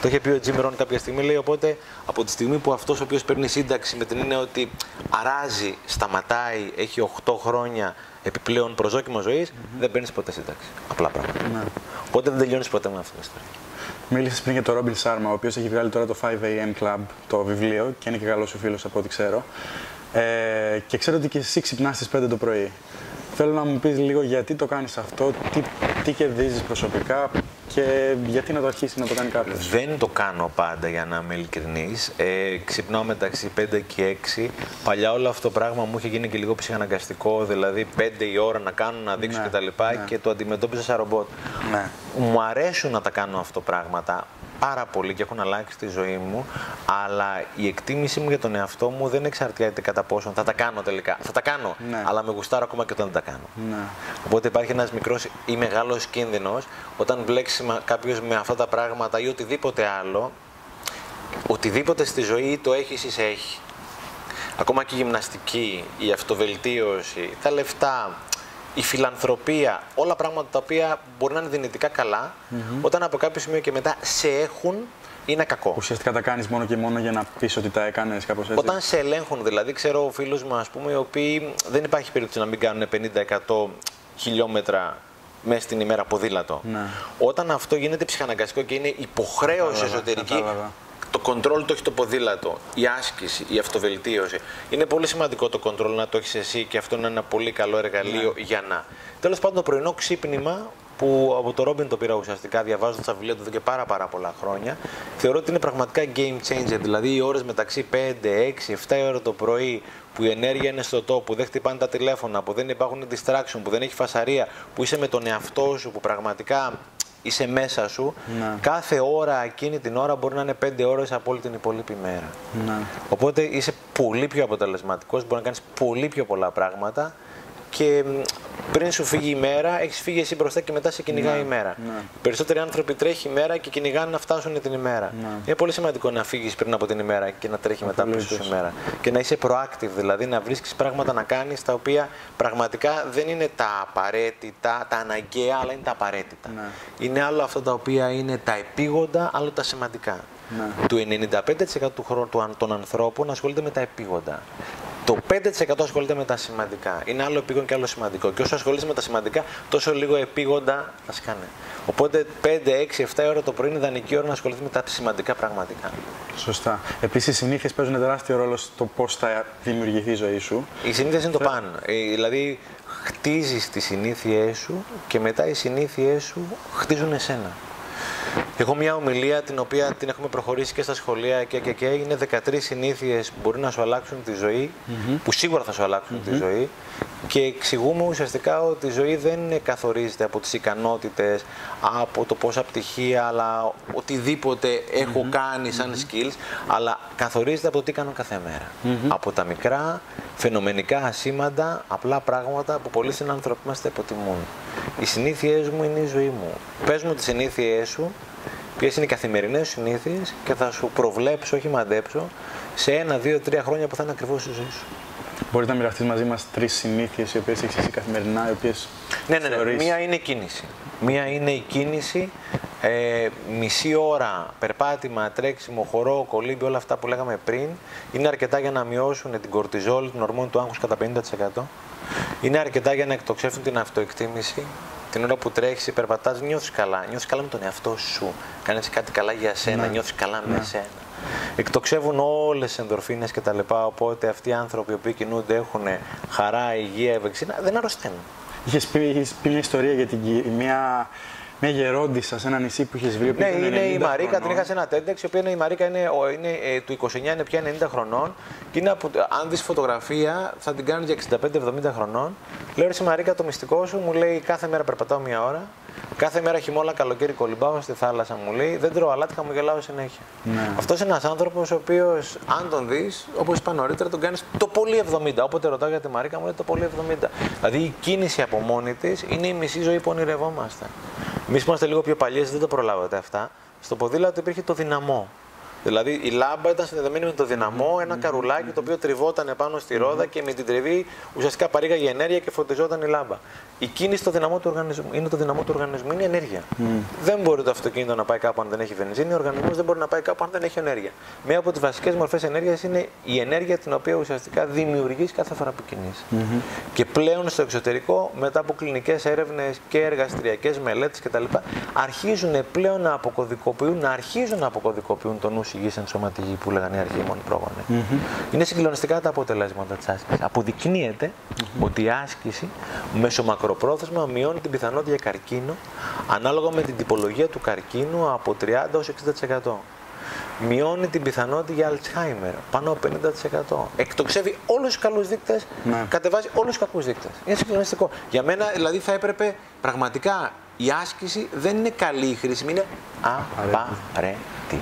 Το είχε πει ο Τζιμ Ρον κάποια στιγμή, λέει οπότε από τη στιγμή που αυτός ο οποίος παίρνει σύνταξη με την έννοια ότι αράζει, σταματάει, έχει 8 χρόνια επιπλέον προσδόκιμο ζωής, δεν παίρνεις ποτέ σύνταξη. Απλά πράγματα. Ναι. Οπότε δεν τελειώνεις ποτέ με αυτή την ιστορία. Μίλησες πριν για τον Ρόμπιν Σάρμα, ο οποίος έχει βγάλει τώρα το 5am Club, το βιβλίο, και είναι και καλός σου φίλος από ό,τι ξέρω. Ε, και ξέρω ότι και εσύ ξυπνάς στις 5 το πρωί. Θέλω να μου πεις λίγο γιατί το κάνεις αυτό, τι, τι κερδίζεις προσωπικά, και γιατί να το αρχίσει να το κάνει κάποιος; Δεν το κάνω πάντα για να είμαι ειλικρινής. Ε, ξυπνάω μεταξύ 5 και 6. Παλιά όλο αυτό το πράγμα μου είχε γίνει και λίγο ψυχαναγκαστικό, δηλαδή 5 η ώρα να κάνω, να δείξω ναι, κτλ. Και, ναι. και το αντιμετώπιζα σαν ρομπότ. Ναι. Μου αρέσουν να τα κάνω αυτό πράγματα πάρα πολύ και έχουν αλλάξει τη ζωή μου, αλλά η εκτίμησή μου για τον εαυτό μου δεν εξαρτιέται κατά πόσο θα τα κάνω τελικά. Θα τα κάνω, ναι. αλλά με γουστάρω ακόμα και όταν δεν τα κάνω. Ναι. Οπότε υπάρχει ένας μικρός ή μεγάλος κίνδυνος όταν μπλέξει κάποιος με αυτά τα πράγματα ή οτιδήποτε άλλο, οτιδήποτε στη ζωή το έχεις ή σε έχει. Ακόμα και η γυμναστική, η αυτοβελτίωση, τα λεφτά, η φιλανθρωπία, όλα πράγματα τα οποία μπορεί να είναι δυνητικά καλά, όταν από κάποιο σημείο και μετά σε έχουν, είναι κακό. Ουσιαστικά τα κάνεις μόνο και μόνο για να πεις ότι τα έκανες κάπως έτσι. Όταν σε ελέγχουν, δηλαδή, ξέρω φίλους μου, ας πούμε, οι οποίοι δεν υπάρχει περίπτωση να μην κάνουν 50% χιλιόμετρα μέσα στην ημέρα ποδήλατο. Ναι. Όταν αυτό γίνεται ψυχαναγκαστικό και είναι υποχρέωση εσωτερική, το κοντρόλ το έχει το ποδήλατο, η άσκηση, η αυτοβελτίωση. Είναι πολύ σημαντικό το κοντρόλ να το έχεις εσύ και αυτό είναι ένα πολύ καλό εργαλείο ναι. για να. Τέλος πάντων, το πρωινό ξύπνημα που από το Ρόμπιν το πήρα ουσιαστικά διαβάζοντας τα βιβλία του εδώ και πάρα, πάρα πολλά χρόνια. Θεωρώ ότι είναι πραγματικά game changer. Δηλαδή, οι ώρες μεταξύ 5, 6, 7 ώρα το πρωί που η ενέργεια είναι στο τόπο, που δεν χτυπάνε τα τηλέφωνα, που δεν υπάρχουν distraction, που δεν έχει φασαρία, που είσαι με τον εαυτό σου, που πραγματικά είσαι μέσα σου, ναι. κάθε ώρα εκείνη την ώρα μπορεί να είναι πέντε ώρες από όλη την υπόλοιπη μέρα. Ναι. Οπότε είσαι πολύ πιο αποτελεσματικός, μπορεί να κάνεις πολύ πιο πολλά πράγματα και πριν σου φύγει η μέρα, έχεις φύγει εσύ μπροστά και μετά σε κυνηγάει ναι, η μέρα. Ναι. Οι περισσότεροι άνθρωποι τρέχει η μέρα και κυνηγάνε να φτάσουν την ημέρα. Ναι. Είναι πολύ σημαντικό να φύγεις πριν από την ημέρα και να τρέχει μετά πίσω η ημέρα. Και να είσαι proactive, δηλαδή να βρίσκεις πράγματα να κάνεις τα οποία πραγματικά δεν είναι τα απαραίτητα, τα αναγκαία, αλλά είναι τα απαραίτητα. Ναι. Είναι άλλο αυτά τα οποία είναι τα επίγοντα, άλλο τα σημαντικά. Ναι. Το 95% του χρόνου των ανθρώπων ασχολείται με τα επίγοντα. Το 5% ασχολείται με τα σημαντικά. Είναι άλλο επίγον και άλλο σημαντικό. Και όσο ασχολείσαι με τα σημαντικά, τόσο λίγο επίγοντα θα σκάνε. Οπότε 5, 6, 7 ώρα το πρωί είναι ιδανική ώρα να ασχοληθεί με τα σημαντικά πραγματικά. Σωστά. Επίσης, οι συνήθειες παίζουν τεράστιο ρόλο στο πώς θα δημιουργηθεί η ζωή σου. Οι συνήθειες είναι το πάνω. Ε, δηλαδή, χτίζεις τις συνήθειές σου και μετά οι συνήθειές σου χτίζουν εσένα. Έχω μια ομιλία την οποία την έχουμε προχωρήσει και στα σχολεία και, και, και. Είναι 13 συνήθειες που μπορεί να σου αλλάξουν τη ζωή, που σίγουρα θα σου αλλάξουν τη ζωή. Και εξηγούμε ουσιαστικά ότι η ζωή δεν καθορίζεται από τις ικανότητες, από το πόσα πτυχία, αλλά οτιδήποτε έχω κάνει σαν skills, αλλά καθορίζεται από το τι κάνω κάθε μέρα. Από τα μικρά, φαινομενικά ασήμαντα, απλά πράγματα που πολλοί συνάνθρωποι μας τα υποτιμούν. Οι συνήθειές μου είναι η ζωή μου. Πες μου τις συνήθειές σου, ποιες είναι οι καθημερινές σου συνήθειες και θα σου προβλέψω, όχι μαντέψω, σε ένα, δύο, τρία χρόνια που θα είναι ακριβώς η ζωή σου. Μπορεί να μοιραστεί μαζί μας τρεις συνήθειες οι οποίες έχεις εσύ καθημερινά, οι οποίες. Ναι, ναι, ναι. Μία είναι η κίνηση. Μία είναι η κίνηση. Ε, μισή ώρα περπάτημα, τρέξιμο, χορό, κολύμπι, όλα αυτά που λέγαμε πριν είναι αρκετά για να μειώσουν την κορτιζόλ, την ορμόνη του άγχου κατά 50%. Είναι αρκετά για να εκτοξεύσουν την αυτοεκτίμηση. Την ώρα που τρέχεις, περπατά, νιώθεις καλά. Νιώθεις καλά με τον εαυτό σου. Κάνεις κάτι καλά για σένα, ναι. νιώθεις καλά με εσένα εκτοξεύουν όλες τι ενδορφίνες κτλ. Οπότε αυτοί οι άνθρωποι που κινούνται έχουν χαρά, υγεία, ευεξίνα, δεν αρρωσταίνουν. Είχες πει, πει, μια ιστορία για την, μια, μια γερόντισα σε ένα νησί που είχες βρει. Ναι, είναι η Μαρίκα, την είχα σε ένα τέντεξ, η οποία είναι, η Μαρίκα είναι, είναι, ε, του 29, είναι πια 90 χρονών. Και είναι από, αν δεις φωτογραφία, θα την κάνεις για 65-70 χρονών. Λέω η Μαρίκα, το μυστικό σου μου λέει κάθε μέρα περπατάω μία ώρα. Κάθε μέρα χειμώνα, καλοκαίρι κολυμπάω στη θάλασσα μου λέει. Δεν τρώω αλάτι, μου γελάω συνέχεια. Ναι. Αυτός είναι ένας άνθρωπος ο οποίος, αν τον δεις, όπως είπα νωρίτερα, τον κάνεις το πολύ 70. Όποτε ρωτάω για τη Μαρίκα μου λέει το πολύ 70. Δηλαδή η κίνηση από μόνη της είναι η μισή ζωή που ονειρευόμαστε. Εμεί που είμαστε λίγο πιο παλιές, δεν το προλάβατε αυτά. Στο ποδήλατο υπήρχε το δυναμό. Δηλαδή η λάμπα ήταν συνδεδεμένη με το δυναμό, ένα καρουλάκι το οποίο τριβόταν πάνω στη ρόδα και με την τριβή ουσιαστικά παρήγαγε ενέργεια και φωτιζόταν η λάμπα. Η κίνηση το δυναμό του οργανισμού, είναι το δυναμό του οργανισμού, είναι η ενέργεια. Δεν μπορεί το αυτοκίνητο να πάει κάπου αν δεν έχει βενζίνη, ο οργανισμός δεν μπορεί να πάει κάπου αν δεν έχει ενέργεια. Μία από τις βασικές μορφές ενέργειας είναι η ενέργεια την οποία ουσιαστικά δημιουργείς κάθε φορά που κινείς. Και πλέον στο εξωτερικό, μετά από κλινικές έρευνες και εργαστηριακές μελέτες κτλ., αρχίζουν πλέον να αποκωδικοποιούν, να αρχίζουν να αποκωδικοποιούν το νου υγιή ενσωματική που λέγανε οι αρχαίοι πρόγονοι. Mm-hmm. Είναι συγκλονιστικά τα αποτελέσματα της άσκησης. Αποδεικνύεται mm-hmm. ότι η άσκηση μέσω μακροπρόθεσμα μειώνει την πιθανότητα για καρκίνο ανάλογα με την τυπολογία του καρκίνου από 30 έως 60%. Μειώνει την πιθανότητα για Alzheimer πάνω από 50%. Εκτοξεύει όλους τους καλούς δείκτες, ναι. κατεβάζει όλους τους κακούς δείκτες. Είναι συγκλονιστικό. Για μένα, δηλαδή, θα έπρεπε πραγματικά η άσκηση δεν είναι καλή, χρήσιμη είναι απαραίτητη.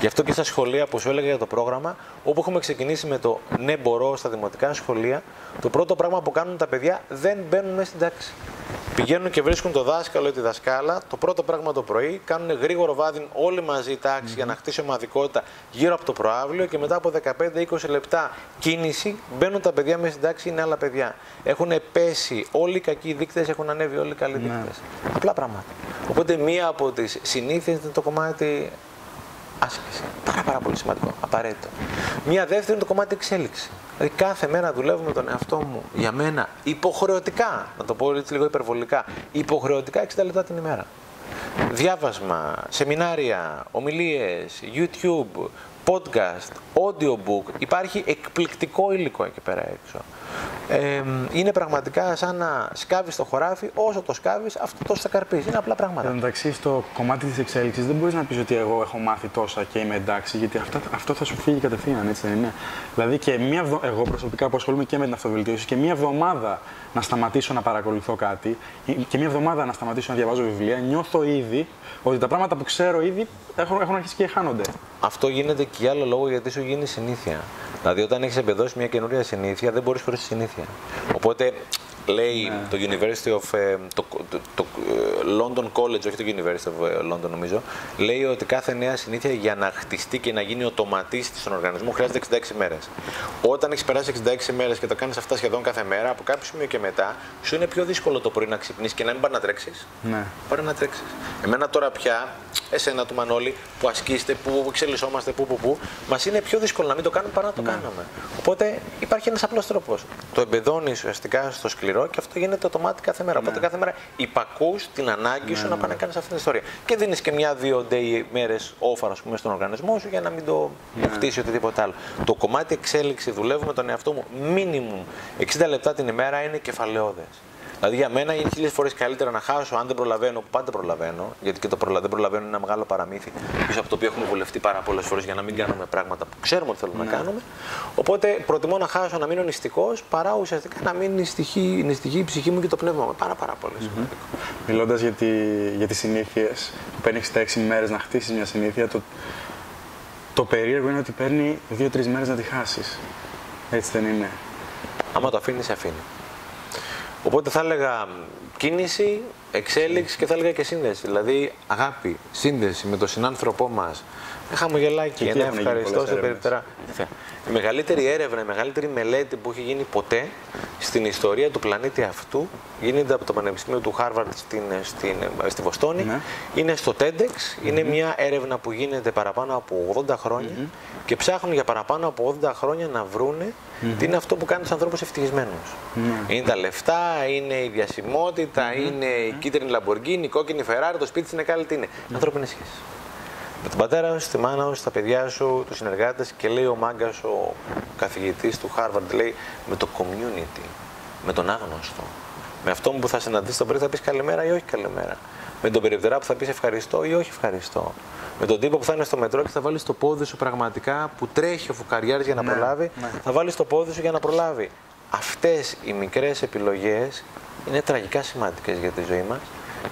Γι' αυτό και στα σχολεία, που σου έλεγα για το πρόγραμμα, όπου έχουμε ξεκινήσει με το ναι, μπορώ στα δημοτικά σχολεία, το πρώτο πράγμα που κάνουν τα παιδιά δεν μπαίνουν μέσα στην τάξη. Πηγαίνουν και βρίσκουν το δάσκαλο ή τη δασκάλα, το πρώτο πράγμα το πρωί, κάνουν γρήγορο βάδιν όλοι μαζί τάξη για να χτίσει ομαδικότητα γύρω από το προάβλιο και μετά από 15-20 λεπτά κίνηση μπαίνουν τα παιδιά μέσα στην τάξη, είναι άλλα παιδιά. Έχουν πέσει όλοι οι κακοί δείκτες, έχουν ανέβει όλοι οι καλοί ναι. δείκτες. Απλά πράγματα. Οπότε μία από τις συνήθειες είναι το κομμάτι άσκηση. Πάρα, πάρα πολύ σημαντικό. Απαραίτητο. Μία δεύτερη είναι το κομμάτι εξέλιξη. Δηλαδή κάθε μέρα δουλεύω με τον εαυτό μου για μένα υποχρεωτικά, να το πω έτσι λίγο υπερβολικά, υποχρεωτικά 60 λεπτά την ημέρα. Διάβασμα, σεμινάρια, ομιλίες, YouTube, podcast, audiobook. Υπάρχει εκπληκτικό υλικό εκεί πέρα έξω ε, είναι πραγματικά σαν να σκάβεις το χωράφι, όσο το σκάβεις, αυτό τόσο θα καρπίζει. Είναι απλά πράγματα. Εν εντάξει, στο κομμάτι της εξέλιξης δεν μπορείς να πεις ότι εγώ έχω μάθει τόσα και είμαι εντάξει, γιατί αυτό, αυτό θα σου φύγει κατευθείαν, έτσι δεν είναι. Δηλαδή και μία εγώ προσωπικά που ασχολούμαι και με την αυτοβελτίωση και μία εβδομάδα να σταματήσω να παρακολουθώ κάτι και μία εβδομάδα να σταματήσω να διαβάζω βιβλία, νιώθω ήδη ότι τα πράγματα που ξέρω ήδη έχουν, έχουν αρχίσει και χάνονται. Αυτό γίνεται και για άλλο λόγο γιατί σου γίνει συνήθεια. Δηλαδή, όταν έχεις εμπεδώσει μια καινούρια συνήθεια, δεν μπορείς χωρίς συνήθεια. Οπότε λέει ναι. το University of. Ε, το, το, το, ε, London College, όχι το University of ε, London νομίζω, λέει ότι κάθε νέα συνήθεια για να χτιστεί και να γίνει οτοματίστη στον οργανισμό χρειάζεται 66 μέρες. Όταν έχεις περάσει 66 μέρες και το κάνεις αυτά σχεδόν κάθε μέρα, από κάποιο σημείο και μετά, σου είναι πιο δύσκολο το πρωί να ξυπνήσει και να μην πάει να τρέξεις. Ναι. Πάρε να τρέξεις. Εμένα τώρα πια, εσένα του Μανώλη, που ασκήσετε, που εξελισσόμαστε, που, που, που, μας είναι πιο δύσκολο να μην το κάνουμε παρά να το ναι. κάνουμε. Οπότε υπάρχει ένας απλός τρόπος. Το εμπεδώνεις ουσιαστικά στο σκληρό και αυτό γίνεται το μάτι κάθε μέρα. Ναι. Οπότε κάθε μέρα υπακούς την ανάγκη σου ναι, να ναι. πάνε να κάνεις αυτή την ιστορία. Και δίνεις και μια-δύο day μέρες όφαρα πούμε, στον οργανισμό σου για να μην το ναι. χτίσει οτιδήποτε άλλο. Το κομμάτι εξέλιξη δουλεύουμε τον εαυτό μου minimum 60 λεπτά την ημέρα είναι κεφαλαιόδες. Δηλαδή για μένα είναι χίλιες φορές καλύτερα να χάσω αν δεν προλαβαίνω, που πάντα προλαβαίνω, γιατί και το προλα... δεν προλαβαίνω είναι ένα μεγάλο παραμύθι πίσω από το οποίο έχουμε βουλευτεί πάρα πολλές φορές για να μην κάνουμε πράγματα που ξέρουμε ότι θέλουμε να κάνουμε. Οπότε προτιμώ να χάσω, να μείνω νηστικός παρά ουσιαστικά να μείνει νηστική, νηστική η ψυχή μου και το πνεύμα μου. Πάρα, πάρα πολύ σημαντικό. Mm-hmm. Μιλώντας για, τη, για τις συνήθειες, που παίρνεις τα έξι μέρες να χτίσεις μια συνήθεια, το, το περίεργο είναι ότι παίρνει δύο-τρεις μέρες να τη χάσεις. Έτσι δεν είναι. Άμα το αφήνεις, αφήνει. Οπότε θα έλεγα κίνηση, εξέλιξη και θα έλεγα και σύνδεση. Δηλαδή αγάπη, σύνδεση με τον συνάνθρωπό μας. Ένα χαμογελάκι, ένα ευχαριστώ σε περιπτέρα. Η μεγαλύτερη έρευνα, η μεγαλύτερη μελέτη που έχει γίνει ποτέ στην ιστορία του πλανήτη αυτού γίνεται από το Πανεπιστήμιο του Χάρβαρντ στην, στην, στη Βοστόνη. Ναι. Είναι στο TEDx. Είναι μια έρευνα που γίνεται παραπάνω από 80 χρόνια και ψάχνουν για παραπάνω από 80 χρόνια να βρούνε τι είναι αυτό που κάνει τους ανθρώπους ευτυχισμένους. Ναι. Είναι τα λεφτά, είναι η διασημότητα, είναι η κίτρινη Λαμποργκίνη, η κόκκινη Φεράρι, το σπίτι είναι κάλυτη. Είναι. Ανθρώπινες σχέσεις με τον πατέρα σου, τη μάνα σου, τα παιδιά σου, τους συνεργάτες και λέει ο μάγκας, ο καθηγητής του Harvard, λέει με το community, με τον άγνωστο. Με αυτόν που θα συναντήσει τον πρωί θα πεις καλημέρα ή όχι καλημέρα. Με τον περιπτερά που θα πεις ευχαριστώ ή όχι ευχαριστώ. Με τον τύπο που θα είναι στο μετρό και θα βάλεις το πόδι σου πραγματικά που τρέχει ο φουκαριάρης για να ναι, προλάβει, ναι. θα βάλεις το πόδι σου για να προλάβει. Αυτές οι μικρές επιλογές είναι τραγικά σημαντικές για τη ζωή μας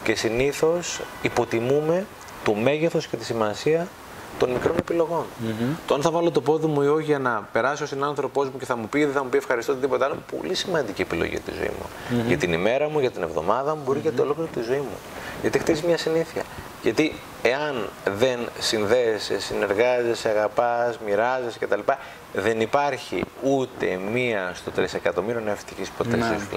και συνήθως υποτιμούμε το μέγεθος και τη σημασία των μικρών επιλογών. Mm-hmm. Το αν θα βάλω το πόδι μου ή όχι για να περάσει ο συνάνθρωπός μου και θα μου πει δεν θα μου πει ευχαριστώ τίποτα άλλο, πολύ σημαντική επιλογή για τη ζωή μου. Mm-hmm. Για την ημέρα μου, για την εβδομάδα μου, μπορεί mm-hmm. για το ολόκληρο τη ζωή μου. Γιατί χτίζει μια συνήθεια. Γιατί εάν δεν συνδέεσαι, συνεργάζεσαι, αγαπάς, μοιράζεσαι κτλ., δεν υπάρχει ούτε μία στο τρισεκατομμύριο να ευτυχεί ποτέ ναι. στη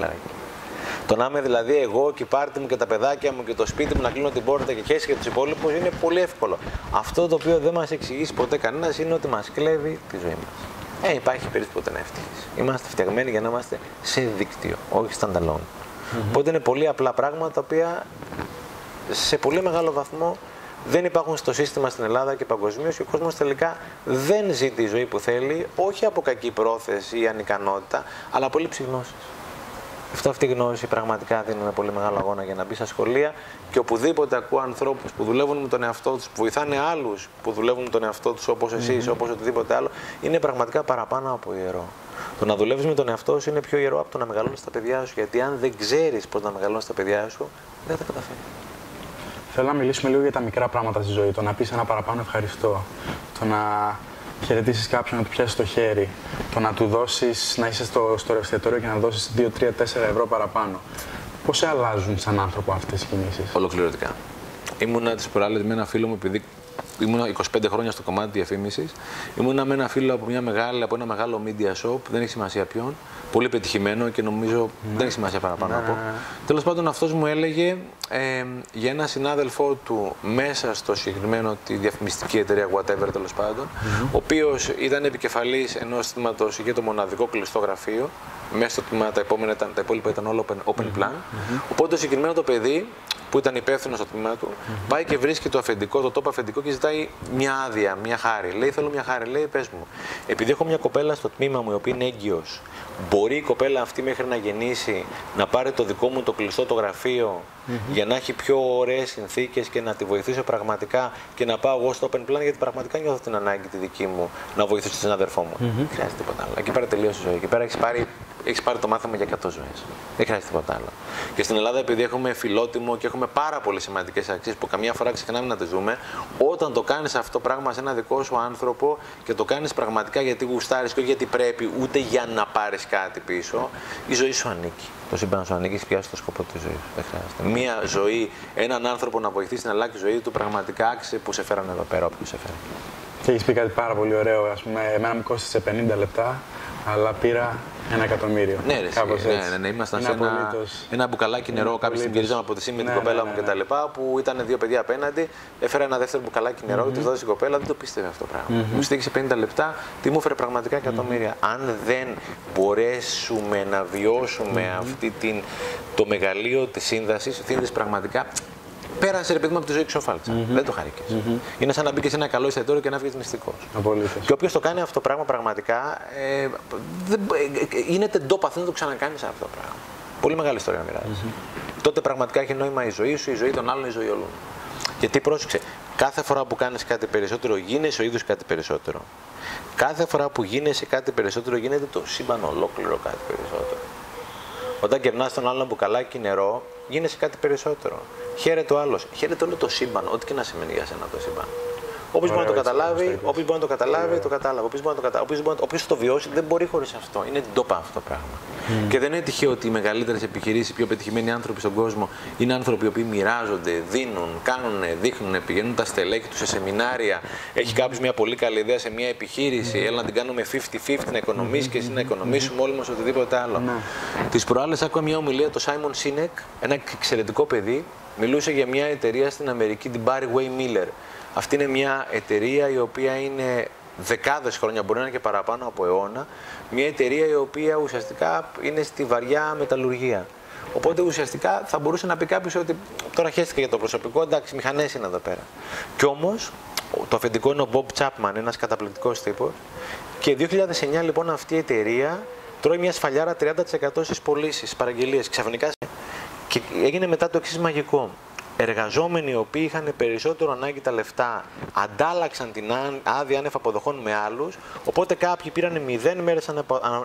το να είμαι δηλαδή εγώ και η πάρτι μου και τα παιδάκια μου και το σπίτι μου να κλείνω την πόρτα και χέσει για τους υπόλοιπους είναι πολύ εύκολο. Αυτό το οποίο δεν μας εξηγήσει ποτέ κανένας είναι ότι μας κλέβει τη ζωή μας. Ε, υπάρχει περίπτωση ποτέ να ευτυχείς. Είμαστε φτιαγμένοι για να είμαστε σε δίκτυο, όχι standalone. Mm-hmm. Οπότε είναι πολύ απλά πράγματα τα οποία σε πολύ μεγάλο βαθμό δεν υπάρχουν στο σύστημα στην Ελλάδα και παγκοσμίως και ο κόσμος τελικά δεν ζει τη ζωή που θέλει, όχι από κακή πρόθεση ή ανικανότητα, αλλά από λήψη γνώση. Αυτό αυτή η γνώση πραγματικά δίνει ένα πολύ μεγάλο αγώνα για να μπει στα σχολεία και οπουδήποτε ακούω ανθρώπους που δουλεύουν με τον εαυτό τους, που βοηθάνε άλλους που δουλεύουν με τον εαυτό τους όπως εσείς, mm-hmm. όπως οτιδήποτε άλλο, είναι πραγματικά παραπάνω από ιερό. Το να δουλεύεις με τον εαυτό σου είναι πιο ιερό από το να μεγαλώνεις τα παιδιά σου. Γιατί αν δεν ξέρεις πώς να μεγαλώνεις τα παιδιά σου, δεν θα καταφέρεις. Θέλω να μιλήσουμε λίγο για τα μικρά πράγματα στη ζωή. Το να πεις ένα παραπάνω ευχαριστώ. Το να χαιρετήσεις κάποιον, να του πιάσει το χέρι, το να του δώσεις, να είσαι στο, στο ρευστιατόριο και να δώσεις 2, 3, 4 ευρώ παραπάνω. Πώς σε αλλάζουν σαν άνθρωπο αυτές οι κινήσεις, Ολοκληρωτικά. Ήμουνα τι προάλλε με ένα φίλο μου, επειδή ήμουνα 25 χρόνια στο κομμάτι διαφήμισης. Ήμουνα με ένα φίλο από, μια μεγάλη, από ένα μεγάλο media shop, δεν έχει σημασία ποιον. Πολύ πετυχημένο και νομίζω ναι. δεν έχει σημασία παραπάνω ναι. από. Τέλος πάντων, αυτός μου έλεγε ε, για ένα συνάδελφό του μέσα στο συγκεκριμένο τη διαφημιστική εταιρεία, whatever τέλος πάντων, ο οποίος ήταν επικεφαλής ενός τμήματο για το μοναδικό κλειστό γραφείο. Μέσα στο τμήμα τα, επόμενα, τα υπόλοιπα ήταν όλο open, open plan. Οπότε το συγκεκριμένο το παιδί που ήταν υπεύθυνο στο τμήμα του, πάει και βρίσκει το αφεντικό, το τόπο αφεντικό και ζητάει μια άδεια, μια χάρη. Λέει: Θέλω μια χάρη. Λέει: Πες μου, επειδή έχω μια κοπέλα στο τμήμα μου η οποία είναι έγκυος, μπορεί η κοπέλα αυτή μέχρι να γεννήσει να πάρει το δικό μου το κλειστό το γραφείο για να έχει πιο ωραίες συνθήκες και να τη βοηθήσω πραγματικά και να πάω εγώ στο open plan γιατί πραγματικά νιώθω την ανάγκη τη δική μου να βοηθήσω τον συνάδελφό μου. Δεν χρειάζεται τίποτα άλλο. Εκεί πέρα τελείωσε η ζωή. Εκεί πέρα έχεις πάρει έχεις πάρει το μάθημα για 100 ζωές. Δεν χρειάζεται τίποτα άλλο. Και στην Ελλάδα, επειδή έχουμε φιλότιμο και έχουμε πάρα πολύ σημαντικές αξίες που καμιά φορά ξεχνάμε να τις δούμε, όταν το κάνεις αυτό το πράγμα σε ένα δικό σου άνθρωπο και το κάνεις πραγματικά γιατί γουστάρεις και όχι γιατί πρέπει, ούτε για να πάρεις κάτι πίσω, η ζωή σου ανήκει. Το σύμπαν σου ανήκει και πιάσει το σκοπό της ζωής. Δεν χρειάζεται. Μία ζωή, έναν άνθρωπο να βοηθήσει να αλλάξει τη ζωή του, πραγματικά άξιζε που σε φέρανε εδώ πέρα, όποιος σε φέρανε. Και έχεις πει κάτι πάρα πολύ ωραίο. Α πούμε, εμένα μου κόστησε 50 λεπτά, αλλά πήρα ένα εκατομμύριο. Ναι, ρε, ναι, ναι, ναι, ήμασταν σε ένα, ένα μπουκαλάκι νερό. Κάποιοι την γυρίζαμε από τη σύμμη ναι, την κοπέλα ναι, μου κτλ. Που ήταν δύο παιδιά απέναντι. Έφερα ένα δεύτερο μπουκαλάκι νερό και mm-hmm. τους δώσε η κοπέλα. Δεν το πίστευε αυτό το πράγμα. Mm-hmm. Μου στήχησε 50 λεπτά, τι μου έφερε πραγματικά εκατομμύρια. Mm-hmm. Αν δεν μπορέσουμε να βιώσουμε αυτή την, το μεγαλείο της σύνδεσης, σύνδεση πραγματικά πέρασε ρε παιδί μου από τη ζωή ξοφάλτσα. Mm-hmm. Δεν το χαρήκε. Mm-hmm. Είναι σαν να μπήκε σε ένα καλό εστιατόριο και να βγεις μυστικός. Και όποιος το κάνει αυτό το πράγμα πραγματικά ε, δεν, ε, είναι τεντόπαθο να το ξανακάνεις αυτό το πράγμα. Πολύ μεγάλη ιστορία να μοιράζει. Τότε πραγματικά έχει νόημα η ζωή σου, η ζωή των άλλων, η ζωή όλων. Γιατί πρόσεξε, κάθε φορά που κάνεις κάτι περισσότερο, γίνεσαι ο ίδιος κάτι περισσότερο. Κάθε φορά που γίνεσαι κάτι περισσότερο, γίνεται το σύμπαν ολόκληρο κάτι περισσότερο. Όταν κερνά τον άλλον μπουκαλάκι νερό, γίνεσαι κάτι περισσότερο. Χαίρεται ο άλλος. Χαίρεται όλο το σύμπαν, ό,τι και να σημαίνει για σένα το σύμπαν. Όποιος μπορεί να το καταλάβει, όποιος μπορεί να το καταλάβει, το κατάλαβε. Όποιος μπορεί να το καταλάβει, όποιος το βιώσει, δεν μπορεί χωρίς αυτό. Είναι ντόπα αυτό το πράγμα. Mm. Και δεν είναι τυχαίο ότι οι μεγαλύτερες επιχειρήσεις, οι πιο πετυχημένοι άνθρωποι στον κόσμο είναι άνθρωποι που μοιράζονται, δίνουν, κάνουν, δείχνουν, πηγαίνουν τα στελέχη τους σε σεμινάρια. Έχει κάποιος μια πολύ καλή ιδέα σε μια επιχείρηση, mm. έλα να την κάνουμε 50-50, να οικονομήσεις και εσύ να οικονομήσουμε όλοι μας οτιδήποτε άλλο. Mm. Τις προάλλες άκουγα μια ομιλία το Simon Sinek, ένα εξαιρετικό παιδί, μιλούσε για μια εταιρεία στην Αμερική, την Barry Miller αυτή είναι μια εταιρεία η οποία είναι δεκάδες χρόνια, μπορεί να είναι και παραπάνω από αιώνα, μια εταιρεία η οποία ουσιαστικά είναι στη βαριά μεταλλουργία. Οπότε ουσιαστικά θα μπορούσε να πει κάποιος ότι τώρα χαίστηκε για το προσωπικό, εντάξει, μηχανές είναι εδώ πέρα. Κι όμως το αφεντικό είναι ο Bob Chapman, ένας καταπληκτικός τύπος. Και 2009 λοιπόν αυτή η εταιρεία τρώει μια σφαλιάρα 30% στις πωλήσεις, στι παραγγελίες. Ξαφνικά και έγινε μετά το εξής μαγικό εργαζόμενοι οι οποίοι είχαν περισσότερο ανάγκη τα λεφτά αντάλλαξαν την άδεια άνευ αποδοχών με άλλους. Οπότε κάποιοι πήραν 0 μέρες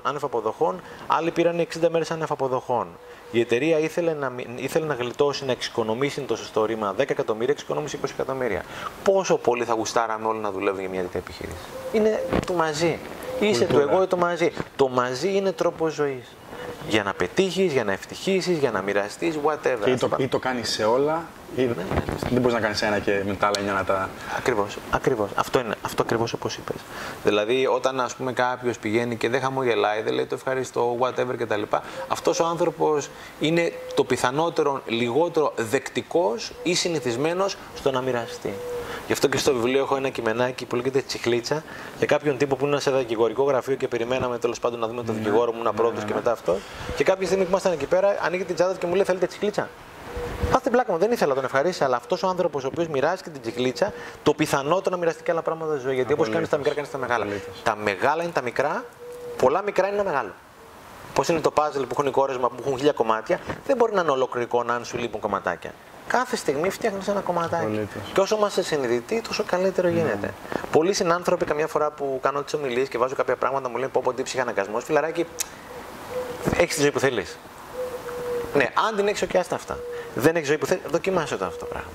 άνευ αποδοχών, άλλοι πήραν 60 μέρες άνευ αποδοχών. Η εταιρεία ήθελε να, ήθελε να γλιτώσει, να εξοικονομήσει το σωστό ρήμα 10 εκατομμύρια, εξοικονομήσει 20 εκατομμύρια. Πόσο πολύ θα γουστάραμε όλοι να δουλεύουν για μια τέτοια επιχείρηση; Είναι το μαζί. Είσαι το εγώ ή το μαζί. Το μαζί είναι τρόπος ζωής για να πετύχεις, για να ευτυχήσει, για να μοιραστείς, whatever. Και ή το, ή το κάνεις σε όλα, ή ναι, ναι, ναι. δεν μπορείς να κάνεις ένα και με τα άλλα να τα. Ακριβώς. Ακριβώς. Αυτό είναι αυτό ακριβώς όπως είπες. Δηλαδή, όταν ας πούμε κάποιος πηγαίνει και δεν χαμογελάει, δεν λέει το ευχαριστώ, whatever κτλ. Αυτός ο άνθρωπος είναι το πιθανότερο λιγότερο δεκτικός ή συνηθισμένος στο να μοιραστεί. Γι' αυτό και στο βιβλίο έχω ένα κειμενάκι που λέγεται Τσιχλίτσα για κάποιον τύπο που είναι σε δικηγορικό γραφείο και περιμέναμε τέλος πάντων να δούμε τον δικηγόρο μου να πρώτο και μετά αυτό. Και κάποια στιγμή που ήμασταν εκεί πέρα, ανοίγει την τσάντα και μου λέει: Θέλετε τσιχλίτσα; Πάω την πλάκα μου, δεν ήθελα να τον ευχαρίσει, αλλά αυτός ο άνθρωπος ο οποίος μοιράζει την τσιχλίτσα, το πιθανότερο να μοιραστεί και άλλα πράγματα στη ζωή. Γιατί όπως κάνεις τα μικρά, κάνεις τα μεγάλα. Τα μεγάλα είναι τα μικρά, πολλά μικρά είναι ένα μεγάλο. Πώς είναι το puzzle που έχουν οι κόρες που έχουν χίλια κομμάτια, δεν μπορεί να είναι ολοκληρικό αν σου λείπουν κομματάκια κάθε στιγμή φτιάχνεις ένα κομματάκι. Και όσο είμαστε συνειδητοί, τόσο καλύτερο γίνεται. Mm. Πολλοί συνάνθρωποι, καμιά φορά που κάνω τις ομιλίες και βάζω κάποια πράγματα, μου λένε πω, πω τι ψυχαναγκασμός. Φιλαράκι, έχεις τη ζωή που θέλεις. Ναι, αν την έχεις, οκιάστα αυτά. Δεν έχεις ζωή που θέλει, δοκιμάσαι το αυτό το πράγμα.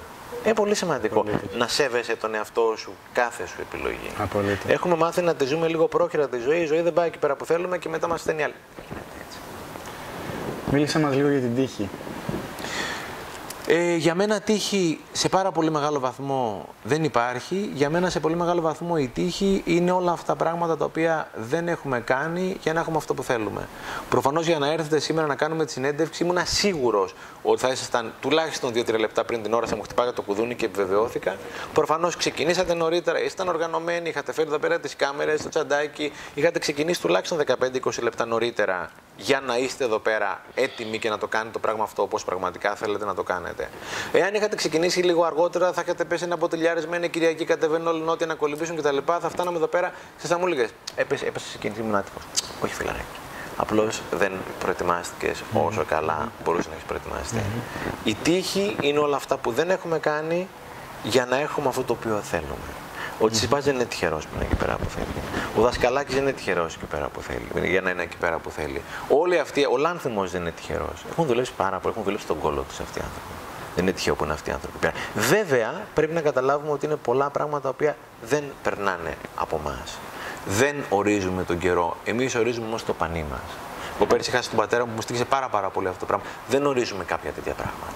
Είναι πολύ σημαντικό να σέβεσαι τον εαυτό σου, κάθε σου επιλογή. Απολύτως. Έχουμε μάθει να τη ζούμε λίγο πρόχειρα τη ζωή. Η ζωή δεν πάει εκεί πέρα που θέλουμε και μετά μας στέλνει άλλη. Μίλησε μας λίγο για την τύχη. Ε, για μένα τύχη σε πάρα πολύ μεγάλο βαθμό δεν υπάρχει. Για μένα σε πολύ μεγάλο βαθμό η τύχη είναι όλα αυτά τα πράγματα τα οποία δεν έχουμε κάνει για να έχουμε αυτό που θέλουμε. Προφανώς για να έρθετε σήμερα να κάνουμε τη συνέντευξη ήμουν σίγουρος ότι θα ήσασταν τουλάχιστον 2-3 λεπτά πριν την ώρα θα μου χτυπάγατε το κουδούνι και επιβεβαιώθηκα. Προφανώς ξεκινήσατε νωρίτερα, ήσταν οργανωμένοι, είχατε φέρει εδώ πέρα τις κάμερες, το τσαντάκι, είχατε ξεκινήσει τουλάχιστον 15-20 λεπτά νωρίτερα για να είστε εδώ πέρα έτοιμοι και να το κάνετε το πράγμα αυτό όπως πραγματικά θέλετε να το κάνετε. Εάν είχατε ξεκινήσει λίγο αργότερα, θα είχατε πέσει ένα μποτελιάρι με Κυριακή, κατεβαίνουν όλοι νότια να κολυμπήσουν κτλ. Θα φτάναμε εδώ πέρα και θα μου έλεγε Έπεσε, έπεσε σε κινητή μου άτυπο. Όχι, φιλαράκι. Απλώς δεν προετοιμάστηκες όσο καλά μπορούσες να έχεις προετοιμαστεί. Η τύχη είναι όλα αυτά που δεν έχουμε κάνει για να έχουμε αυτό το οποίο θέλουμε. Ο Τσιμπάς δεν είναι τυχερός που είναι εκεί πέρα που θέλει. Ο Δασκαλάκης δεν είναι τυχερός εκεί πέρα που θέλει. Για να είναι εκεί πέρα που θέλει. Όλοι αυτοί, ο Λάνθιμος δεν είναι τυχερός. Έχουν δουλέψει πάρα πολύ, έχουν δουλέψει τον κόλλο τους αυτοί οι άνθρωποι. Δεν είναι τυχαίο που είναι αυτοί οι άνθρωποι. Βέβαια, πρέπει να καταλάβουμε ότι είναι πολλά πράγματα τα οποία δεν περνάνε από εμά. Δεν ορίζουμε τον καιρό. Εμείς ορίζουμε όμως το πανί μας. Εγώ πέρυσι είχα τον πατέρα μου που μου στήχησε πάρα, πάρα πολύ αυτό το πράγμα. Δεν ορίζουμε κάποια τέτοια πράγματα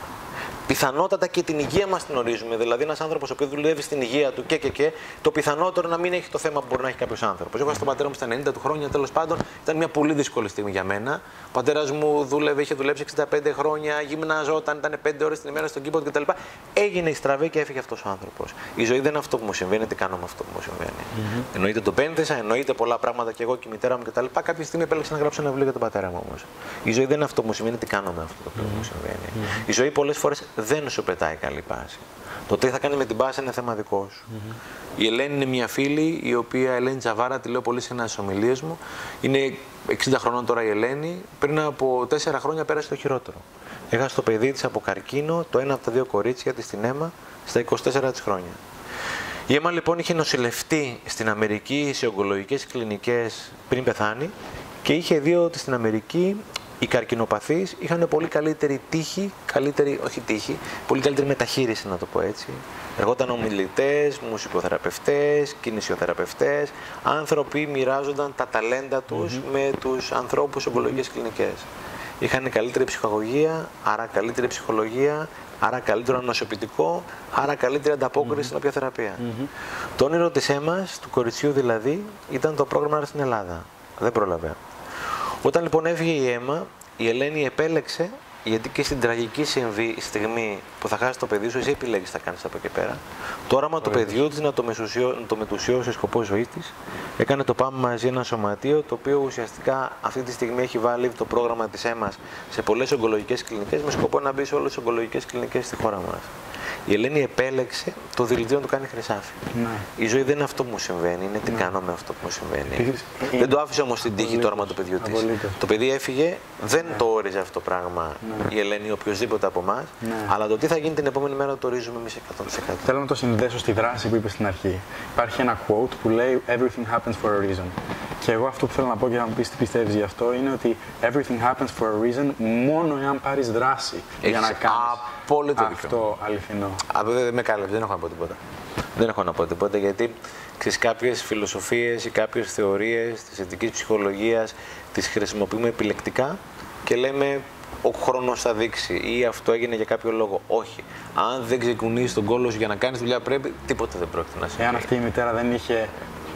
πιθανότατα και την υγεία μας την ορίζουμε. Δηλαδή, ένας άνθρωπος ο οποίος δουλεύει στην υγεία του και, και, και, το πιθανότερο να μην έχει το θέμα που μπορεί να έχει κάποιος άνθρωπος. Εγώ στον πατέρα μου στα 90 του χρόνια, τέλος πάντων, ήταν μια πολύ δύσκολη στιγμή για μένα. Ο πατέρας μου δούλευε, είχε δουλέψει 65 χρόνια, γυμναζόταν, ήταν 5 ώρες την ημέρα στον κήπο κτλ. Έγινε η στραβή και έφυγε αυτός ο άνθρωπος. Η ζωή δεν είναι αυτό που μου συμβαίνει, τι κάνω με αυτό που μου συμβαίνει. Mm-hmm. Εννοείται το πένθεσα, εννοείται πολλά πράγματα και εγώ και η μητέρα μου κτλ. Κάποια στιγμή επέλεξα να γράψω ένα βιβλίο για τον πατέρα μου όμως. Η ζωή δεν είναι αυτό που μου συμβαίνει, τι κάνω με αυτό το που μου συμβαίνει. Η ζωή πολλές φορές δεν σου πετάει καλή πάση. Το τι θα κάνει με την πάση είναι θέμα δικό σου. Η Ελένη είναι μια φίλη, η οποία Ελένη Τζαβάρα, τη λέω πολύ συχνά στι ομιλίες μου. Είναι 60 χρονών τώρα η Ελένη. Πριν από 4 χρόνια πέρασε το χειρότερο. Έχασε το παιδί της από καρκίνο, το ένα από τα δύο κορίτσια της στην αίμα, στα 24 της χρόνια. Η αίμα λοιπόν είχε νοσηλευτεί στην Αμερική σε ογκολογικές κλινικές πριν πεθάνει και είχε δει ότι στην Αμερική οι καρκινοπαθείς είχαν πολύ καλύτερη τύχη, καλύτερη, όχι τύχη, πολύ καλύτερη μεταχείριση να το πω έτσι. Εργόταν ομιλητές, μουσικοθεραπευτές, κινησιοθεραπευτές, άνθρωποι μοιράζονταν τα ταλέντα τους με τους ανθρώπους σε ογκολογικές κλινικές. Είχαν καλύτερη ψυχαγωγία, άρα καλύτερη ψυχολογία, άρα καλύτερο νοσοποιητικό, άρα καλύτερη ανταπόκριση στην οποία θεραπεία. Το όνειρο της αίμα, του κοριτσιού δηλαδή, ήταν το πρόγραμμα στην Ελλάδα. Δεν πρόλαβε. Όταν λοιπόν έφυγε η αίμα, η Ελένη επέλεξε, γιατί και στην τραγική συμβεί, στιγμή που θα χάσει το παιδί σου, εσύ επιλέγεις τι θα κάνεις από εκεί πέρα. Το όραμα του παιδιού της να το, να το μετουσιώσει σκοπός ζωής της, έκανε το Πάμε μαζί ένα σωματείο, το οποίο ουσιαστικά αυτή τη στιγμή έχει βάλει το πρόγραμμα της αίμα σε πολλές ογκολογικές κλινικές, με σκοπό να μπει σε όλες τις ογκολογικές κλινικές στη χώρα μας. Η Ελένη επέλεξε το διλητήριο να το κάνει χρυσάφι. Ναι. Η ζωή δεν είναι αυτό που μου συμβαίνει, είναι τι ναι. κάνω με αυτό που μου συμβαίνει. Δεν το άφησε όμως την τύχη το όραμα του παιδιού της. Το παιδί έφυγε, δεν ναι. το όριζε αυτό το πράγμα ναι. η Ελένη ή οποιοδήποτε από εμάς, αλλά το τι θα γίνει την επόμενη μέρα το ορίζουμε εμείς 100%. Θέλω να το συνδέσω στη δράση που είπε στην αρχή. Υπάρχει ένα quote που λέει Everything happens for a reason. Και εγώ αυτό που θέλω να πω και να μου πεις τι πιστεύεις γι' αυτό είναι ότι everything happens for a reason μόνο εάν πάρεις δράση για να κάνεις αυτό αληθινό. Α, δεν με κάλεψε, δεν έχω να πω τίποτα. Δεν έχω να πω τίποτα γιατί ξέρεις κάποιες φιλοσοφίες ή κάποιες θεωρίες της ειδικής ψυχολογίας τις χρησιμοποιούμε επιλεκτικά και λέμε ο χρόνος θα δείξει ή αυτό έγινε για κάποιο λόγο. Όχι. Αν δεν ξεκουνήσει τον κόλος για να κάνεις δουλειά πρέπει, τίποτα δεν πρόκειται να συμβεί. Εάν αυτή η μητέρα δεν είχε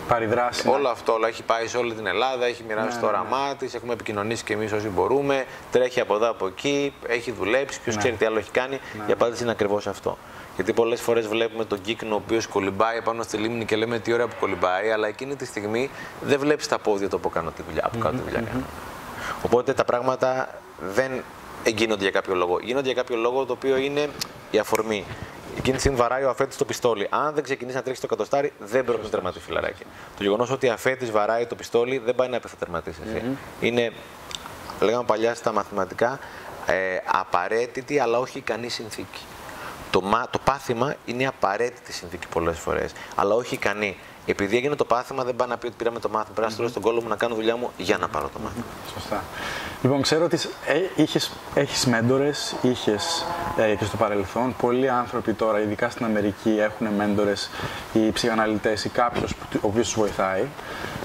πάρει δράση. Όλο αυτό όλο έχει πάει σε όλη την Ελλάδα, έχει μοιράσει ναι, το ναι. όραμά της, έχουμε επικοινωνήσει και εμείς όσοι μπορούμε. Τρέχει από εδώ από εκεί, έχει δουλέψει. Ποιος ναι. ξέρει τι άλλο έχει κάνει. Ναι. Η απάντηση είναι ακριβώς αυτό. Γιατί πολλές φορές βλέπουμε τον κύκνο ο οποίος κολυμπάει πάνω στη λίμνη και λέμε τι ώρα που κολυμπάει, αλλά εκείνη τη στιγμή δεν βλέπεις τα πόδια του από κάνω τη δουλειά. Από κάτω τη δουλειά Οπότε τα πράγματα δεν γίνονται για κάποιο λόγο. Γίνονται για κάποιο λόγο το οποίο είναι η αφορμή. Εκείνη τη στιγμή βαράει ο αφέτη το πιστόλι. Αν δεν ξεκινήσει να τρέξει το κατοστάρι, δεν πρέπει να τερματίσει φιλαράκι. Το γεγονός ότι ο αφέτη βαράει το πιστόλι δεν πάει να πει θα τερματίσει εσύ. Mm-hmm. Είναι, λέγαμε παλιά στα μαθηματικά, ε, απαραίτητη αλλά όχι ικανή συνθήκη. Το, το πάθημα είναι απαραίτητη συνθήκη πολλές φορές, αλλά όχι ικανή. Επειδή έγινε το πάθημα, δεν πάει να πει ότι πήραμε το μάθημα. Πρέπει να στείλω στον κόλλο μου να κάνω δουλειά μου για να πάρω το μάθημα. Σωστά. Λοιπόν, ξέρω ότι ε, έχεις μέντορες, είχες ε, και στο παρελθόν. Πολλοί άνθρωποι τώρα, ειδικά στην Αμερική, έχουν μέντορες ή ψυχαναλυτές ή κάποιος ο οποίος τους βοηθάει.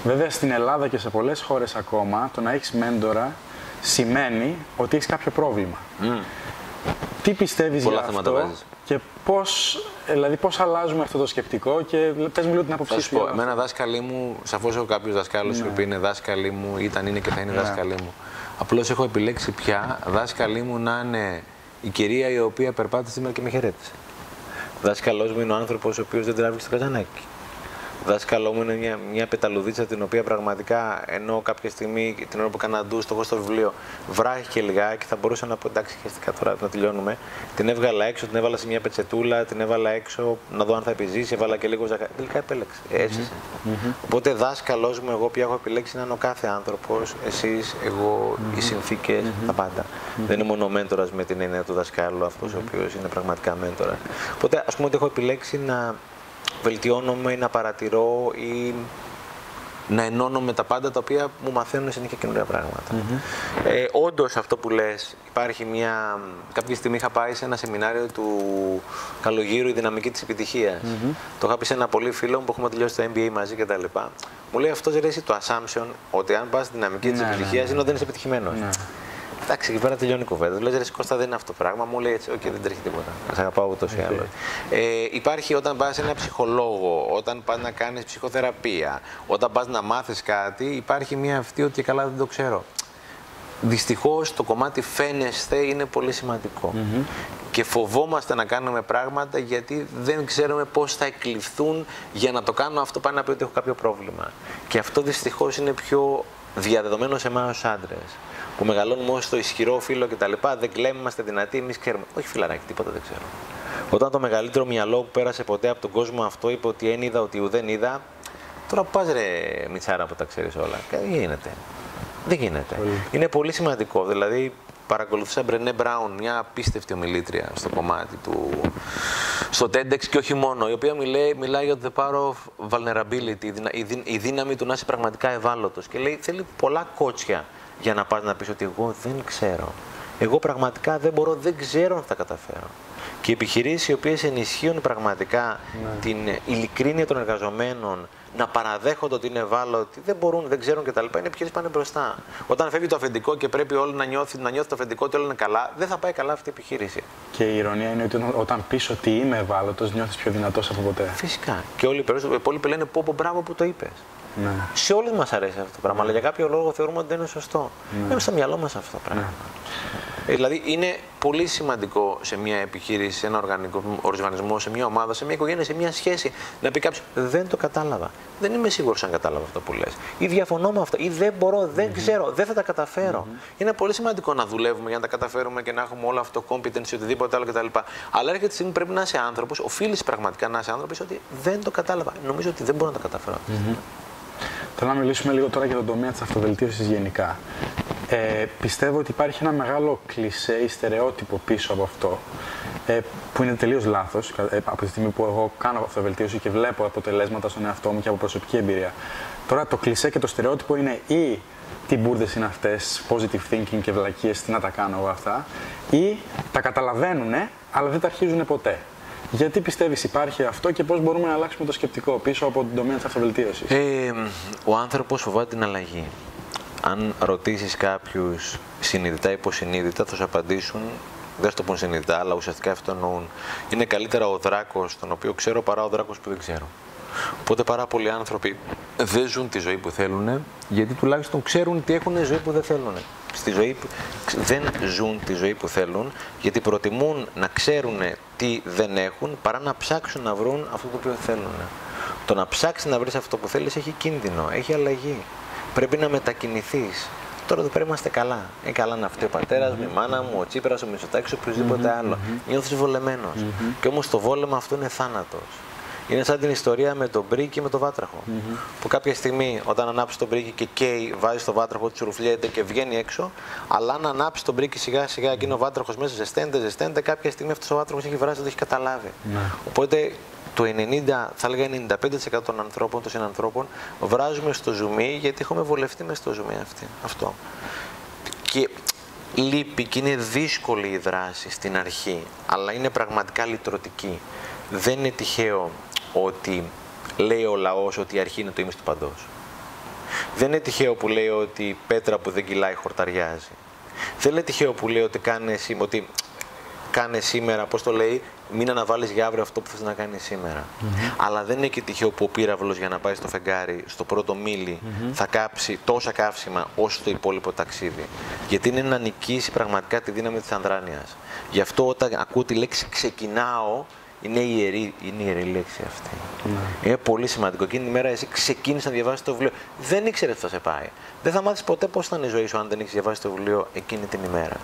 Βέβαια, στην Ελλάδα και σε πολλές χώρες ακόμα, το να έχεις μέντορα σημαίνει ότι έχεις κάποιο πρόβλημα. Mm. Τι πιστεύεις για αυτό και πώς, δηλαδή πώς αλλάζουμε αυτό το σκεπτικό και πες μου λίγο την άποψή σου. Εμένα δάσκαλοι μου, σαφώς έχω κάποιους δασκάλους ναι. που είναι δάσκαλοι μου, ήταν, είναι και θα είναι ναι. δάσκαλοι μου. Απλώς έχω επιλέξει πια δάσκαλοι μου να είναι η κυρία η οποία περπάτησε σήμερα και με χαιρέτησε. Δάσκαλός μου είναι ο άνθρωπος ο οποίος δεν τράβηξε το καζανάκι δάσκαλό μου είναι μια, μια πεταλουδίτσα την οποία πραγματικά ενώ κάποια στιγμή την ώρα που έκανα ντους στο στο βιβλίο βράχηκε λιγάκι θα μπορούσα να πω εντάξει χαίστηκα τώρα να τελειώνουμε. Την έβγαλα έξω, την έβαλα σε μια πετσετούλα, την έβαλα έξω να δω αν θα επιζήσει, έβαλα και λίγο ζαχαρι. Τελικά επέλεξε. Έτσι. Mm-hmm. Οπότε δάσκαλός μου, εγώ πια έχω επιλέξει να είναι ο κάθε άνθρωπος, εσείς, εγώ, οι συνθήκες, τα πάντα. Δεν είναι μόνο μέντορας με την έννοια του δασκάλου, αυτός ο οποίος είναι πραγματικά μέντορα. Οπότε ας πούμε ότι έχω επιλέξει να βελτιώνομαι ή να παρατηρώ ή να ενώνω τα πάντα τα οποία μου μαθαίνουν συνέχεια καινούργια πράγματα. Mm-hmm. Ε, Όντως αυτό που λες, υπάρχει μια. Κάποια στιγμή είχα πάει σε ένα σεμινάριο του Καλογύρου Η Δυναμική της Επιτυχίας. Mm-hmm. Το είχα πει σε ένα πολύ φίλο μου που έχουμε τελειώσει το MBA μαζί κτλ. Μου λέει αυτός ρε, το assumption ότι αν πας στη δυναμική της επιτυχίας είναι ότι δεν είσαι επιτυχημένος. Ναι. Εντάξει, εκεί πέρα τελειώνει η κουβέντα. Λε, Ρε Κώστα δεν είναι αυτό το πράγμα. Μου λέει έτσι, OK, δεν τρέχει τίποτα. Σας αγαπάω ούτως ή άλλως. Ε, υπάρχει όταν πας σε ένα ψυχολόγο, όταν πας να κάνεις ψυχοθεραπεία, όταν πας να μάθεις κάτι, υπάρχει μια αυτή ότι καλά δεν το ξέρω. Δυστυχώς το κομμάτι φαίνεσθε είναι πολύ σημαντικό. Mm-hmm. Και φοβόμαστε να κάνουμε πράγματα γιατί δεν ξέρουμε πώς θα εκλειφθούν για να το κάνω αυτό πάνω να πει ότι έχω κάποιο πρόβλημα. Και αυτό δυστυχώς είναι πιο διαδεδομένο σε εμάς ως άντρες. Που μεγαλώνουμε στο ισχυρό φίλο κτλ. Δεν κλαίμε, είμαστε δυνατοί, εμείς ξέρουμε. Όχι φιλαράκι, τίποτα δεν ξέρω. Όταν το μεγαλύτερο μυαλό που πέρασε ποτέ από τον κόσμο αυτό είπε ότι εν είδα, ότι ουδέν είδα, τώρα που πας ρε Μιτσάρα που τα ξέρεις όλα. Δεν γίνεται. Δεν γίνεται. Είναι πολύ σημαντικό. Δηλαδή, παρακολουθούσα Μπρενέ Μπράουν, μια απίστευτη ομιλήτρια στο κομμάτι του, στο TEDx και όχι μόνο, η οποία μιλάει, μιλάει για το the power of vulnerability, η δύναμη του να είσαι πραγματικά ευάλωτος. Και λέει, θέλει πολλά κότσια για να πας να πεις ότι εγώ δεν ξέρω. Εγώ πραγματικά δεν μπορώ, δεν ξέρω αν θα καταφέρω. Και οι επιχειρήσεις οι οποίες ενισχύουν πραγματικά ναι. την ειλικρίνεια των εργαζομένων, να παραδέχονται ότι είναι ευάλωτοι, δεν μπορούν, δεν ξέρουν κτλ. Είναι ποιοι πάνε μπροστά. Όταν φεύγει το αφεντικό και πρέπει όλοι να νιώθει, να νιώθει το αφεντικό ότι όλα είναι καλά, δεν θα πάει καλά αυτή η επιχείρηση. Και η ηρωνία είναι ότι όταν πεις ότι είμαι ευάλωτος, νιώθεις πιο δυνατός από ποτέ. Φυσικά. Και όλοι οι υπόλοιποι λένε πω, πω μπράβο που το είπες. Ναι. Σε όλους μας αρέσει αυτό το πράγμα, ναι. αλλά για κάποιο λόγο θεωρούμε ότι δεν είναι σωστό. Ναι. Είναι στο μυαλό μας αυτό το πράγμα. Ναι. Ε, δηλαδή είναι πολύ σημαντικό σε μια επιχείρηση, σε ένα οργανικό οργανισμό, σε μια ομάδα, σε μια οικογένεια, σε μια σχέση να πει κάποιος Δεν το κατάλαβα. Δεν είμαι σίγουρος αν κατάλαβα αυτό που λες. Ή διαφωνώ με αυτό. Ή δεν μπορώ, δεν mm-hmm. ξέρω, δεν θα τα καταφέρω. Mm-hmm. Είναι πολύ σημαντικό να δουλεύουμε για να τα καταφέρουμε και να έχουμε όλο αυτό το competence ή οτιδήποτε άλλο κτλ. Αλλά έρχεται τη στιγμή πρέπει να είσαι άνθρωπος, οφείλεις πραγματικά να είσαι άνθρωπος ότι δεν το κατάλαβα. Νομίζω ότι δεν μπορώ να τα καταφέρω. Mm-hmm. Θέλω να μιλήσουμε λίγο τώρα για τον τομέα της αυτοβελτίωσης γενικά. Ε, πιστεύω ότι υπάρχει ένα μεγάλο κλισέ ή στερεότυπο πίσω από αυτό, ε, που είναι τελείως λάθος ε, από τη στιγμή που εγώ κάνω αυτοβελτίωση και βλέπω αποτελέσματα στον εαυτό μου και από προσωπική εμπειρία. Τώρα το κλισέ και το στερεότυπο είναι ή τι μπουρδες είναι αυτές, positive thinking και βλακίες, τι να τα κάνω εγώ αυτά, ή τα καταλαβαίνουν, αλλά δεν τα αρχίζουν ποτέ. Γιατί πιστεύεις υπάρχει αυτό και πώς μπορούμε να αλλάξουμε το σκεπτικό πίσω από την τομέα της αυτοβελτίωσης; Ε, ο άνθρωπος φοβάται την αλλαγή. Αν ρωτήσεις κάποιους συνειδητά ή υποσυνείδητα, θα σου απαντήσουν. Δεν θα το πούν συνειδητά, αλλά ουσιαστικά αυτό εννοούν. Είναι καλύτερα ο δράκος, τον οποίο ξέρω, παρά ο δράκος που δεν ξέρω. Οπότε πάρα πολλοί άνθρωποι δεν ζουν τη ζωή που θέλουν, γιατί τουλάχιστον ξέρουν τι έχουν ζωή που δεν θέλουν. Στη ζωή δεν ζουν τη ζωή που θέλουν, γιατί προτιμούν να ξέρουν τι δεν έχουν, παρά να ψάξουν να βρουν αυτό το οποίο θέλουν. Το να ψάξεις να βρεις αυτό που θέλεις έχει κίνδυνο, έχει αλλαγή. Πρέπει να μετακινηθείς. Τώρα εδώ πέρα είμαστε καλά. Είναι καλά να φταίει ο πατέρας μου, η μάνα μου, ο Τσίπρας, ο Μητσοτάκης, οποιοδήποτε άλλο. Νιώθεις βολεμένος. Και όμως το βόλεμα αυτό είναι θάνατος. Είναι σαν την ιστορία με τον μπρίκι και με τον βάτραχο. Mm-hmm. Που κάποια στιγμή, όταν ανάψει τον μπρίκι και καίει, βάζει το βάτραχο, τσουρουφλιέται και βγαίνει έξω. Αλλά αν ανάψει τον μπρίκι σιγά σιγά και είναι ο βάτραχος μέσα, ζεσταίνεται, ζεσταίνεται, κάποια στιγμή αυτός ο βάτραχος έχει βράσει, το έχει καταλάβει. Mm-hmm. Οπότε το 90, θα έλεγα 95% των ανθρώπων, των συνανθρώπων, βράζουμε στο ζουμί γιατί έχουμε βολευτεί μες στο ζουμί αυτή, αυτό. Και λείπει και είναι δύσκολη η δράση στην αρχή, αλλά είναι πραγματικά λυτρωτική. Δεν είναι τυχαίο ότι λέει ο λαός ότι η αρχή είναι το ίμιση του παντός. Δεν είναι τυχαίο που λέει ότι η πέτρα που δεν κυλάει χορταριάζει. Δεν είναι τυχαίο που λέει ότι κάνε, ότι κάνε σήμερα, πώς το λέει, μην αναβάλεις για αύριο αυτό που θες να κάνεις σήμερα. Αλλά δεν είναι και τυχαίο που ο πύραυλος για να πάει στο φεγγάρι, στο πρώτο μίλι, θα κάψει τόσα καύσιμα όσο το υπόλοιπο ταξίδι. Γιατί είναι να νικήσει πραγματικά τη δύναμη της ανδράνειας. Γι' αυτό όταν ακούω τη λέξη ξεκινάω, είναι ιερή, είναι ιερή λέξη αυτή. Ναι. Είναι πολύ σημαντικό. Εκείνη την ημέρα εσύ ξεκίνησε να διαβάσεις το βιβλίο. Δεν ήξερες τι θα σε πάει. Δεν θα μάθεις ποτέ πώς θα είναι η ζωή σου αν δεν έχεις διαβάσει το βιβλίο εκείνη την ημέρα.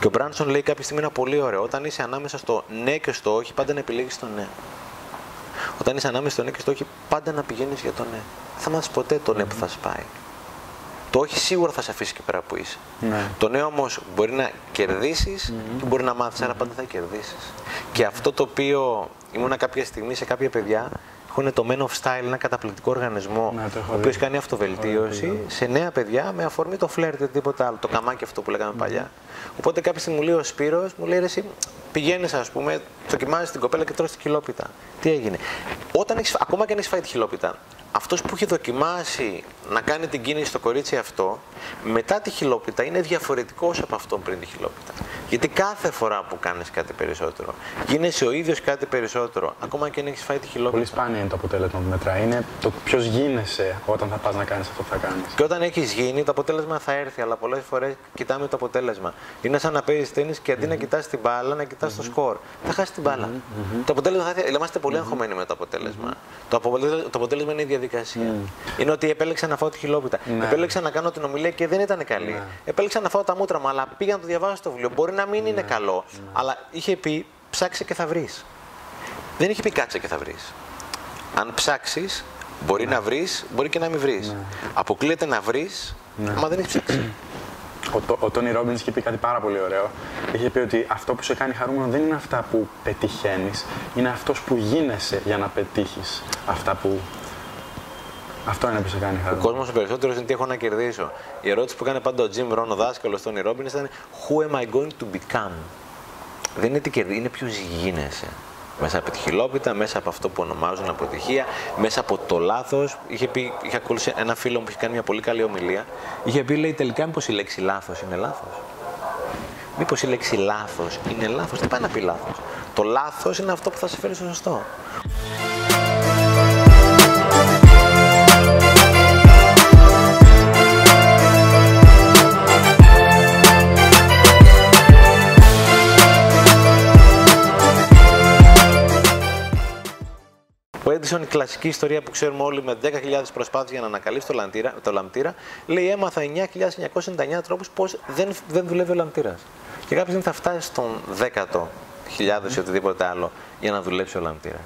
Και ο Μπράνσον λέει κάποια στιγμή ένα πολύ ωραίο. Όταν είσαι ανάμεσα στο ναι και στο όχι, πάντα να επιλέγεις το ναι. Όταν είσαι ανάμεσα στο ναι και στο όχι, πάντα να πηγαίνεις για το ναι. Δεν θα μάθεις ποτέ το ναι που θα σε πάει. Το όχι σίγουρα θα σε αφήσει και πέρα που είσαι. Ναι. Το ναι όμως μπορεί να κερδίσεις και μπορεί να μάθεις, αλλά πάντα θα κερδίσεις. Και αυτό το οποίο ήμουνα κάποια στιγμή σε κάποια παιδιά έχουν το Men of Style, ένα καταπληκτικό οργανισμό, ναι, ο οποίος κάνει αυτοβελτίωση σε νέα παιδιά με αφορμή το φλερτ ή τίποτα άλλο, το καμάκι αυτό που λέγαμε παλιά. Οπότε κάποια στιγμή μου λέει ο Σπύρος, μου λέει εσύ πηγαίνεις, ας πούμε, δοκιμάζεις την κοπέλα και τρώσει την χιλόπιτα. Τι έγινε. Όταν έχεις, ακόμα και αν έχεις φάει τη χιλόπιτα, αυτός που έχει δοκιμάσει να κάνει την κίνηση στο κορίτσι αυτό, μετά τη χιλόπιτα είναι διαφορετικός από αυτόν πριν τη χιλόπιτα. Γιατί κάθε φορά που κάνεις κάτι περισσότερο, γίνεσαι ο ίδιος κάτι περισσότερο, ακόμα και αν έχεις φάει τη χιλόπιτα. Πολύ σπάνια είναι το αποτέλεσμα που μετράει. Είναι το ποιος γίνεσαι όταν θα πας να κάνεις αυτό που θα κάνεις. Και όταν έχεις γίνει, το αποτέλεσμα θα έρθει, αλλά πολλές φορές κοιτάμε το αποτέλεσμα. Είναι σαν να παίζεις τέννη και αντί mm-hmm. να κοιτάς την μπάλα, να κοιτάς mm-hmm. το σκορ. Θα χάσεις την μπάλα. Mm-hmm. Το αποτέλεσμα θα έρθει. Είμαστε πολύ αγχωμένοι με το αποτέλεσμα. Το αποτέλεσμα είναι η διαδικασία διαδικασία. Είναι ότι επέλεξα να φάω τη χιλόπιτα. Ναι. Επέλεξα να κάνω την ομιλία και δεν ήταν καλή. Επέλεξα να φάω τα μούτρα μου, αλλά πήγα να το διαβάσω το βιβλίο. Μπορεί να μην Ναι. είναι καλό, αλλά είχε πει ψάξε και θα βρεις. Δεν είχε πει κάτσε και θα βρεις. Αν ψάξεις, μπορεί να βρεις, μπορεί και να μην βρεις. Αποκλείεται να βρεις, μα δεν έχεις ψάξει. Ο, Τό- ο Τόνι Ρόμπινς είχε πει κάτι πάρα πολύ ωραίο. Είχε πει ότι αυτό που σε κάνει χαρούμενο δεν είναι αυτά που πετυχαίνεις, είναι αυτός που γίνεσαι για να πετύχεις αυτά που. Αυτό είναι που σε κάνει Ο χαρούμενο. κόσμος ο περισσότερος είναι τι έχω να κερδίσω. Η ερώτηση που έκανε πάντα ο Jim Rohn, ο δάσκαλος Τόνι Ρόμπιν, ήταν Who am I going to become? Δεν είναι τι κερδίζει, είναι ποιος γίνεσαι. Μέσα από τη χιλόπιτα, μέσα από αυτό που ονομάζουν αποτυχία, μέσα από το λάθος. Είχε, πει, είχε ακούσει ένα φίλο μου που είχε κάνει μια πολύ καλή ομιλία. Είχε πει, λέει, τελικά μήπως η λέξη λάθος είναι λάθος; Μήπως η λέξη λάθος είναι λάθος; Τι πάει να πει λάθος; Το λάθος είναι αυτό που θα σε φέρει στο σωστό. Ο Έντισον, η κλασική ιστορία που ξέρουμε όλοι με 10.000 προσπάθειες για να ανακαλύψει το, λαμπτήρα, το λαμπτήρα, λέει έμαθα 9.999 τρόπους πώς δεν, δεν δουλεύει ο λαμπτήρας. Και κάποια στιγμή θα φτάσει στον 10ο χιλιάδες ή οτιδήποτε άλλο για να δουλέψει ο λαμπτήρας.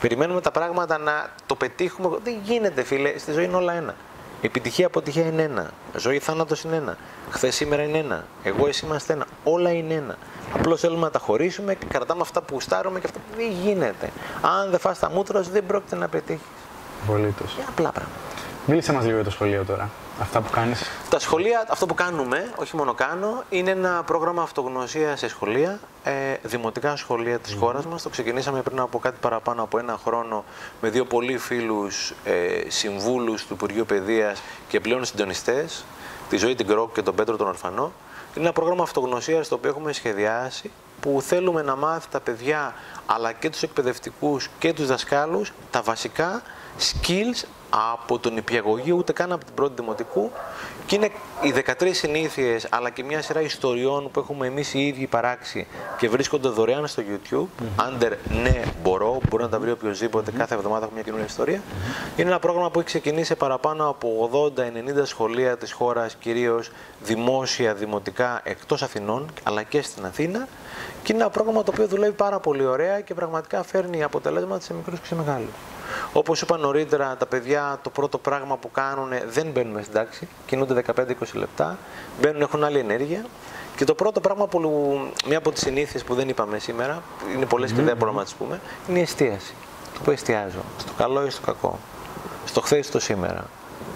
Περιμένουμε τα πράγματα να το πετύχουμε. Δεν γίνεται, φίλε. Στη ζωή είναι όλα ένα. Επιτυχία, αποτυχία είναι ένα. Ζωή, θάνατος είναι ένα. Χθες, σήμερα είναι ένα. Εγώ, εσύ είμαστε ένα. Όλα είναι ένα. Απλώς θέλουμε να τα χωρίσουμε και κρατάμε αυτά που γουστάρουμε και αυτά που δεν γίνεται. Αν δεν φας τα μούτρα σου, δεν πρόκειται να πετύχεις. Απολύτως. Είναι απλά πράγματα. Μίλησε μας λίγο για το σχολείο τώρα. Αυτά που κάνεις. Τα σχολεία, αυτό που κάνουμε, όχι μόνο κάνω, είναι ένα πρόγραμμα αυτογνωσία σε σχολεία, ε, δημοτικά σχολεία της χώρας μας. Το ξεκινήσαμε πριν από κάτι παραπάνω από ένα χρόνο με δύο πολύ φίλους ε, συμβούλους του Υπουργείου Παιδείας και πλέον συντονιστές, τη Ζωή την Κρόκ και τον Πέτρο τον Ορφανό. Είναι ένα πρόγραμμα αυτογνωσίας το οποίο έχουμε σχεδιάσει που θέλουμε να μάθει τα παιδιά αλλά και τους εκπαιδευτικούς και τους δασκάλους τα βασικά skills από τον υπηαγωγείο ούτε καν από την πρώτη δημοτικού και είναι οι 13 συνήθειες αλλά και μια σειρά ιστοριών που έχουμε εμείς οι ίδιοι παράξει και βρίσκονται δωρεάν στο YouTube. Under ναι μπορώ, μπορεί να τα βρει οποιοδήποτε κάθε εβδομάδα έχουμε μια καινούργια ιστορία. Είναι ένα πρόγραμμα που έχει ξεκινήσει σε παραπάνω από 80-90 σχολεία της χώρας κυρίως δημόσια, δημοτικά εκτός Αθηνών αλλά και στην Αθήνα. Και είναι ένα πρόγραμμα το οποίο δουλεύει πάρα πολύ ωραία και πραγματικά φέρνει αποτελέσματα σε μικρούς και σε μεγάλους. Όπως είπα νωρίτερα, τα παιδιά το πρώτο πράγμα που κάνουν δεν μπαίνουν στην τάξη, κινούνται 15-20 λεπτά, μπαίνουν, έχουν άλλη ενέργεια. Και το πρώτο πράγμα που μία από τις συνήθειες που δεν είπαμε σήμερα, είναι πολλές και δεν μπορούμε να τις πούμε, είναι η εστίαση. Το που εστιάζω, στο καλό ή στο κακό, στο χθες ή στο σήμερα.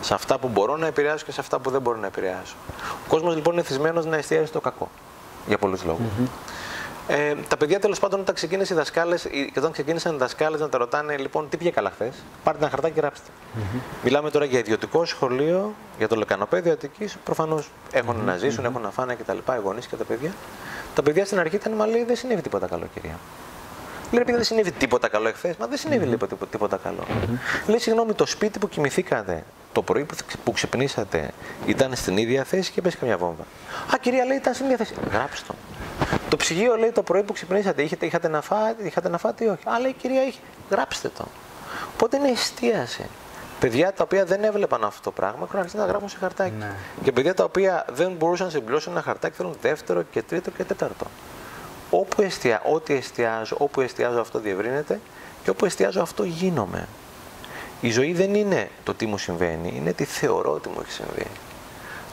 Σε αυτά που μπορώ να επηρεάσω και σε αυτά που δεν μπορώ να επηρεάσω. Ο κόσμος λοιπόν είναι θυσμένος να εστιάζει στο κακό. Για πολλούς λόγους. Ε, τα παιδιά τέλος πάντων όταν ξεκίνησαν οι δασκάλες, και όταν ξεκίνησαν οι δασκάλες να τα ρωτάνε λοιπόν τι πήγε καλά χθες, πάρτε ένα χαρτάκι και γράψτε. Μιλάμε τώρα για ιδιωτικό σχολείο, για το λεκανοπέδιο Αττικής. Προφανώς έχουν να ζήσουν, έχουν να φάνε κτλ. Οι γονείς και τα παιδιά. Τα παιδιά στην αρχή ήταν, μα λέει δεν συνέβη τίποτα καλό, κυρία. Λέει, επειδή δεν συνέβη τίποτα καλό εχθές, μα δεν συνέβη mm τίποτα, τίποτα καλό. Λέει, συγγνώμη, το σπίτι που κοιμηθήκατε το πρωί που, που ξυπνήσατε ήταν στην ίδια θέση και πέσει καμιά βόμβα. Α, κυρία, λέει, ήταν στην ίδια θέση. Γράψτε το. Το ψυγείο λέει το πρωί που ξυπνήσατε, είχατε, είχατε, να, φάτε, είχατε να φάτε ή όχι; Α, λέει, κυρία, είχε. Γράψτε το. Οπότε είναι εστίαση. Παιδιά τα οποία δεν έβλεπαν αυτό το πράγμα έχουν αρχίσει να γράφουν σε χαρτάκι. Ναι. Και παιδιά τα οποία δεν μπορούσαν να συμπληρώσουν ένα χαρτάκι θέλουν δεύτερο και τρίτο και τέταρτο. Όπου εστια... Ό,τι εστιάζω, όπου εστιάζω αυτό διευρύνεται και όπου εστιάζω αυτό γίνομαι. Η ζωή δεν είναι το τι μου συμβαίνει, είναι τι θεωρώ ότι μου έχει συμβεί.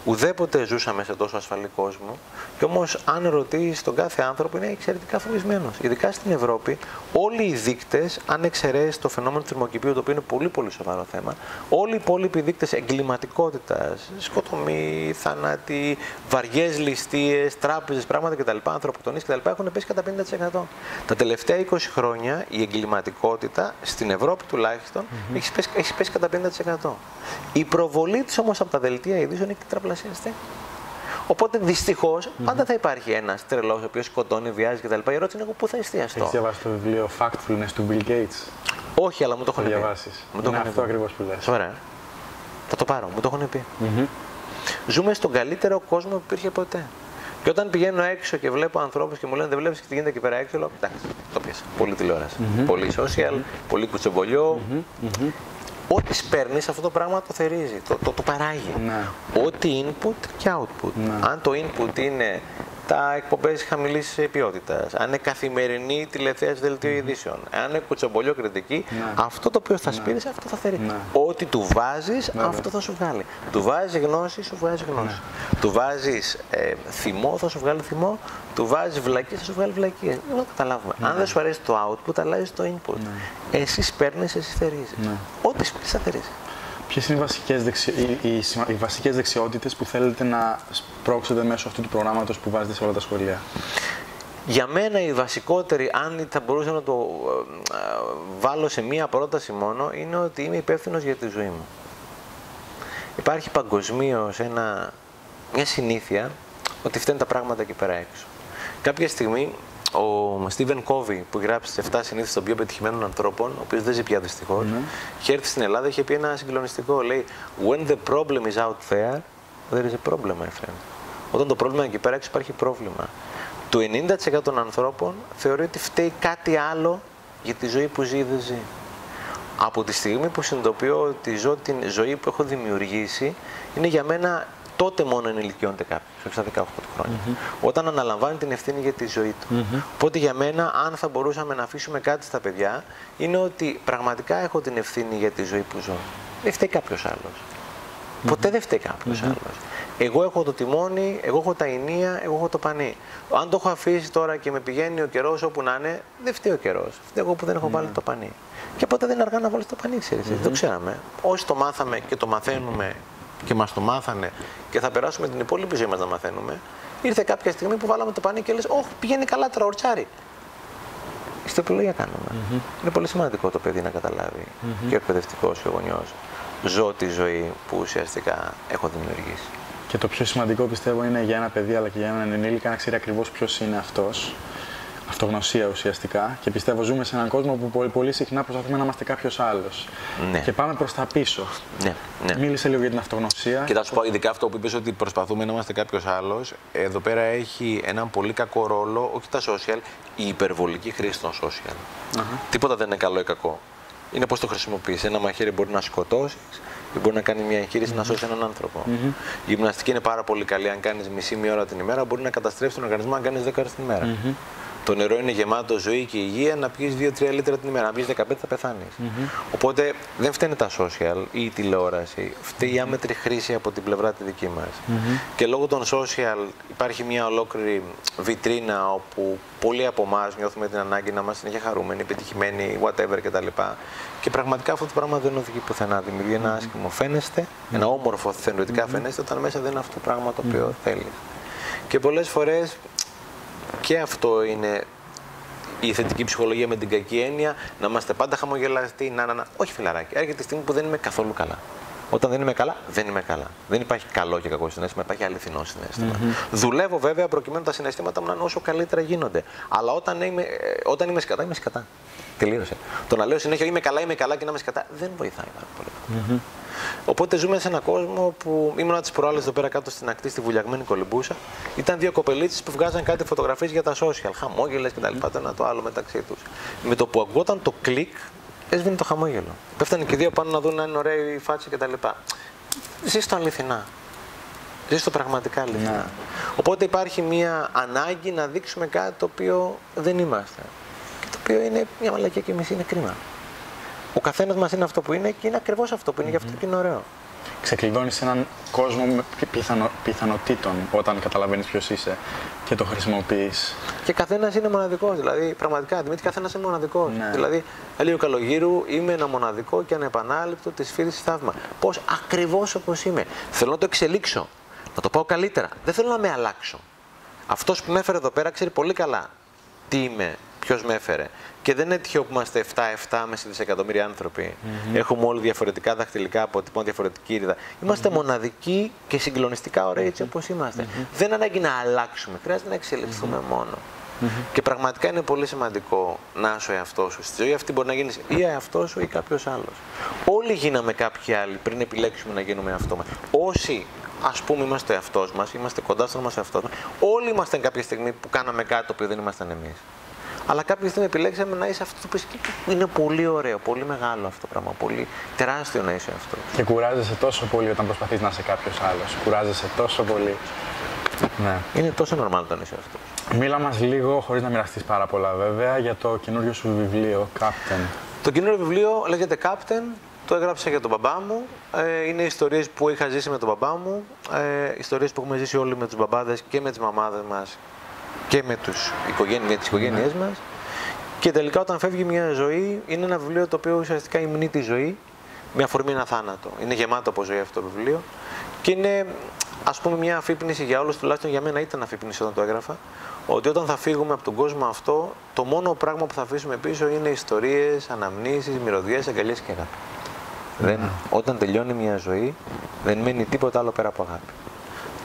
Ουδέποτε ζούσαμε σε τόσο ασφαλή κόσμο. Και όμως, αν ρωτήσεις τον κάθε άνθρωπο, είναι εξαιρετικά φοβισμένος. Ειδικά στην Ευρώπη, όλοι οι δείκτες, αν εξαιρέσεις το φαινόμενο του θερμοκηπίου, το οποίο είναι πολύ πολύ σοβαρό θέμα, όλοι οι υπόλοιποι δείκτες εγκληματικότητας, σκοτωμοί, θάνατοι, βαριές ληστείες, τράπεζες, πράγματα κτλ., ανθρωποκτονίες κτλ., έχουν πέσει κατά 50%. Τα τελευταία 20 χρόνια η εγκληματικότητα στην Ευρώπη τουλάχιστον έχει, πέσει, έχει πέσει κατά 50%. Η προβολή της όμως από τα δελτία ειδήσεων έχει τετραπλασιαστεί. Οπότε δυστυχώς πάντα θα υπάρχει ένας τρελός ο οποίος σκοτώνει, βιάζει κτλ. Η ερώτηση είναι εγώ πού θα εστιαστώ. Έχεις διαβάσει το βιβλίο Factfulness του Bill Gates; Όχι, αλλά μου το Θα έχουν πει. διαβάσεις. Μου το Είναι έχουν αυτό πει. ακριβώς που λες. Σοβαρά. Θα το πάρω, μου το έχουν πει. Ζούμε στον καλύτερο κόσμο που υπήρχε ποτέ. Και όταν πηγαίνω έξω και βλέπω ανθρώπους και μου λένε Δεν βλέπεις τι γίνεται εκεί πέρα έξω, λέω Εντάξει, το πιάσα. Πολύ τηλεόραση. Πολύ social, πολύ κουτσομπολιό. Ό,τι παίρνει αυτό το πράγμα το θερίζει, το, το, το παράγει. Ναι. Ό,τι input και output. Ναι. Αν το input είναι τα εκπομπές χαμηλή ποιότητας, αν είναι καθημερινή τηλεθέαση δελτίο ειδήσεων, αν είναι κουτσομπολιό κριτική, Ναι. αυτό το οποίο θα σπείρεις, αυτό θα φέρει. Ναι. Ό,τι του βάζεις, αυτό θα σου βγάλει. Του βάζεις γνώση, σου βγάζει γνώση. Ναι. Του βάζεις ε, θυμό, θα σου βγάλει θυμό. Του βάζεις βλακίε, θα σου βγάλει βλακίε. Δεν το καταλάβουμε. Ναι. Αν δεν σου αρέσει το output, αλλάζει το input. Εσύ παίρνεις, εσύ θερίζεις. Ναι. Ό,τι σπείρεις, θα θερίζεις. Ποιες είναι οι βασικές δεξι... οι, οι, σημα- οι βασικές δεξιότητες που θέλετε να σπρώξετε μέσω αυτού του προγράμματος που βάζετε σε όλα τα σχολεία; Για μένα η βασικότερη, αν θα μπορούσα να το ε, ε, βάλω σε μία πρόταση μόνο, είναι ότι είμαι υπεύθυνος για τη ζωή μου. Υπάρχει παγκοσμίως μια συνήθεια ότι φταίνουν τα πράγματα εκεί πέρα έξω. Κάποια στιγμή ο Στίβεν Κόβι που γράψει τι 7 συνήθειε των πιο πετυχημένων ανθρώπων, ο οποίος δεν ζει πια δυστυχώς, είχε έρθει στην Ελλάδα είχε πει ένα συγκλονιστικό. Λέει: When the problem is out there, there is a problem, my friend. Όταν το πρόβλημα είναι εκεί πέρα έξω, υπάρχει πρόβλημα. Το 90% των ανθρώπων θεωρεί ότι φταίει κάτι άλλο για τη ζωή που ζει ή δεν ζει. Από τη στιγμή που συνειδητοποιώ ότι ζω την ζωή που έχω δημιουργήσει, είναι για μένα τότε μόνο ενηλικιώνεται κάποιος, όχι στα 18 του χρόνια. Όταν αναλαμβάνει την ευθύνη για τη ζωή του. Οπότε για μένα, αν θα μπορούσαμε να αφήσουμε κάτι στα παιδιά, είναι ότι πραγματικά έχω την ευθύνη για τη ζωή που ζω. Δεν φταίει κάποιος άλλος. Ποτέ δεν φταίει κάποιος άλλος. Εγώ έχω το τιμόνι, εγώ έχω τα ενία, εγώ έχω το πανί. Αν το έχω αφήσει τώρα και με πηγαίνει ο καιρός όπου να είναι, δεν φταίει ο καιρός. Φταίει εγώ που δεν έχω βάλει το πανί. Και ποτέ δεν είναι αργά να βάλει το πανί, ξέρεις. Δεν το ξέραμε. Όσοι το μάθαμε και το μαθαίνουμε και μας το μάθανε και θα περάσουμε την υπόλοιπη ζωή μας να μαθαίνουμε, ήρθε κάποια στιγμή που βάλαμε το πανί και λες: Όχι, πηγαίνει καλά τώρα, ορτσάρι. Στο επιλογή κάνουμε. Είναι πολύ σημαντικό το παιδί να καταλάβει και ο εκπαιδευτικός και ο γονιός. Ζω τη ζωή που ουσιαστικά έχω δημιουργήσει. Και το πιο σημαντικό πιστεύω είναι για ένα παιδί αλλά και για έναν ενήλικα να ξέρει ακριβώς ποιος είναι αυτός. Αυτογνωσία ουσιαστικά. Και πιστεύω ζούμε σε έναν κόσμο που πολύ, πολύ συχνά προσπαθούμε να είμαστε κάποιος άλλος. Ναι. Και πάμε προς τα πίσω. Ναι, ναι. Μίλησε λίγο για την αυτογνωσία. Και θα σου πω, ειδικά αυτό που είπες ότι προσπαθούμε να είμαστε κάποιος άλλος, εδώ πέρα έχει έναν πολύ κακό ρόλο, όχι τα social, η υπερβολική χρήση των social. Τίποτα δεν είναι καλό ή κακό. Είναι πώς το χρησιμοποιείς. Ένα μαχαίρι μπορεί να σκοτώσεις ή μπορεί να κάνει μια εγχείρηση να σώσει έναν άνθρωπο. Η γυμναστική είναι πάρα πολύ καλή. Αν κάνεις μισή μία ώρα την ημέρα, μπορεί να καταστρέψει τον οργανισμό αν κάνεις 10 ώρες την ημέρα. Το νερό είναι γεμάτο ζωή και υγεία. Να πιεις 2-3 λίτρα την ημέρα. Αν πιει 15 θα πεθάνεις. Οπότε δεν φταίνε τα social ή η τηλεόραση. Φταίει η άμετρη χρήση από την πλευρά τη δική μας. Και λόγω των social υπάρχει μια ολόκληρη βιτρίνα όπου πολλοί από εμάς νιώθουμε την ανάγκη να είμαστε συνέχεια χαρούμενοι, επιτυχημένοι, whatever κτλ. Και πραγματικά αυτό το πράγμα δεν οδηγεί πουθενά. Δημιουργεί ένα άσχημο φαίνεστε, ένα όμορφο θεωρητικά φαίνεστε, όταν μέσα δεν είναι αυτό το πράγμα το οποίο θέλεις. Και πολλές φορές και αυτό είναι η θετική ψυχολογία με την κακή έννοια, να είμαστε πάντα χαμογελαστοί, να, να, να. Όχι φιλαράκι, έρχεται τη στιγμή που δεν είμαι καθόλου καλά. Όταν δεν είμαι καλά, δεν είμαι καλά. Δεν υπάρχει καλό και κακό συνέστημα, υπάρχει αληθινό συνέστημα. Δουλεύω βέβαια προκειμένου τα συναισθήματα μου να είναι όσο καλύτερα γίνονται. Αλλά όταν είμαι, ε, όταν είμαι σκατά, είμαι σκατά. Τελείωσε. Το να λέω συνέχεια είμαι καλά, είμαι καλά και να είμαι σκατά δεν βοηθάει πάρα πολύ. Οπότε ζούμε σε έναν κόσμο που ήμουν τι προάλλες εδώ πέρα κάτω στην ακτή, στη βουλιαγμένη κολυμπούσα. Ήταν δύο κοπελίτσε που βγάζαν κάτι φωτογραφίες για τα social, χαμόγελες κτλ. Το ένα το άλλο μεταξύ τους. Με το που ακούγονταν το κλικ, έσβηνε το χαμόγελο. Πέφτανε και οι δύο πάνω να δουν αν είναι ωραία η φάτσα κτλ. Ζεις το αληθινά. Ζεις το πραγματικά αληθινά. Ναι. Οπότε υπάρχει μια ανάγκη να δείξουμε κάτι το οποίο δεν είμαστε. Και το οποίο είναι μια μαλακία και μισή, είναι κρίμα. Ο καθένας μας είναι αυτό που είναι και είναι ακριβώς αυτό που είναι, γι' αυτό και είναι ωραίο. Ξεκλειδώνεις έναν κόσμο με πι- πιθανο, πιθανότητων όταν καταλαβαίνεις ποιος είσαι και το χρησιμοποιείς. Και καθένας είναι μοναδικός. Δηλαδή, πραγματικά, Δημήτρη, καθένας είναι μοναδικός. Ναι. Δηλαδή, έλεγε ο Καλογύρου, είμαι ένα μοναδικό και ανεπανάληπτο της φύση θαύμα. Πώς ακριβώς όπως είμαι. Θέλω να το εξελίξω. Να το πάω καλύτερα. Δεν θέλω να με αλλάξω. Αυτός που με έφερε εδώ πέρα ξέρει πολύ καλά τι είμαι, ποιος με έφερε. Και δεν είναι τυχαίο που είμαστε 7-7 με δισεκατομμύρια άνθρωποι. Έχουμε όλοι διαφορετικά δαχτυλικά αποτυπώματα, διαφορετική ήρυδα. Είμαστε μοναδικοί και συγκλονιστικά ωραίοι έτσι όπως είμαστε. Δεν ανάγκη να αλλάξουμε. Χρειάζεται να εξελιχθούμε μόνο. Και πραγματικά είναι πολύ σημαντικό να είσαι ο εαυτός σου. Στη ζωή αυτή μπορεί να γίνεις ή εαυτός σου ή κάποιος άλλος. Όλοι γίναμε κάποιοι άλλοι πριν επιλέξουμε να γίνουμε εαυτό μας. Όσοι ας πούμε είμαστε εαυτός μας, είμαστε κοντά στον μας εαυτός μας, όλοι ήμασταν κάποια στιγμή που κάναμε κάτι το οποίο δεν ήμασταν εμείς. Αλλά κάποια στιγμή επιλέξαμε να είσαι αυτό που είναι πολύ ωραίο, πολύ μεγάλο αυτό το πράγμα. Πολύ τεράστιο να είσαι αυτό. Και κουράζεσαι τόσο πολύ όταν προσπαθείς να είσαι κάποιος άλλος. Κουράζεσαι τόσο πολύ. Ναι. Είναι τόσο normal το να είσαι αυτό. Μίλα μας λίγο, χωρίς να μοιραστείς πάρα πολλά βέβαια, για το καινούριο σου βιβλίο, Captain. Το καινούριο βιβλίο λέγεται Captain. Το έγραψα για τον μπαμπά μου. Ε, είναι ιστορίες που είχα ζήσει με τον μπαμπά μου. Ε, ιστορίες που έχουμε ζήσει όλοι με τους μπαμπάδες και με τις μαμάδες μας και με, τους οικογένει, με τις οικογένειές μας. Και τελικά όταν φεύγει μια ζωή, είναι ένα βιβλίο το οποίο ουσιαστικά υμνεί τη ζωή με αφορμή ένα θάνατο. Είναι γεμάτο από ζωή αυτό το βιβλίο. Και είναι ας πούμε μια αφύπνιση για όλους, τουλάχιστον για μένα ήταν αφύπνιση όταν το έγραφα, ότι όταν θα φύγουμε από τον κόσμο αυτό, το μόνο πράγμα που θα αφήσουμε πίσω είναι ιστορίες, αναμνήσεις, μυρωδιές, αγκαλιές και αγάπη. Δεν, όταν τελειώνει μια ζωή, δεν μένει τίποτα άλλο πέρα από αγάπη.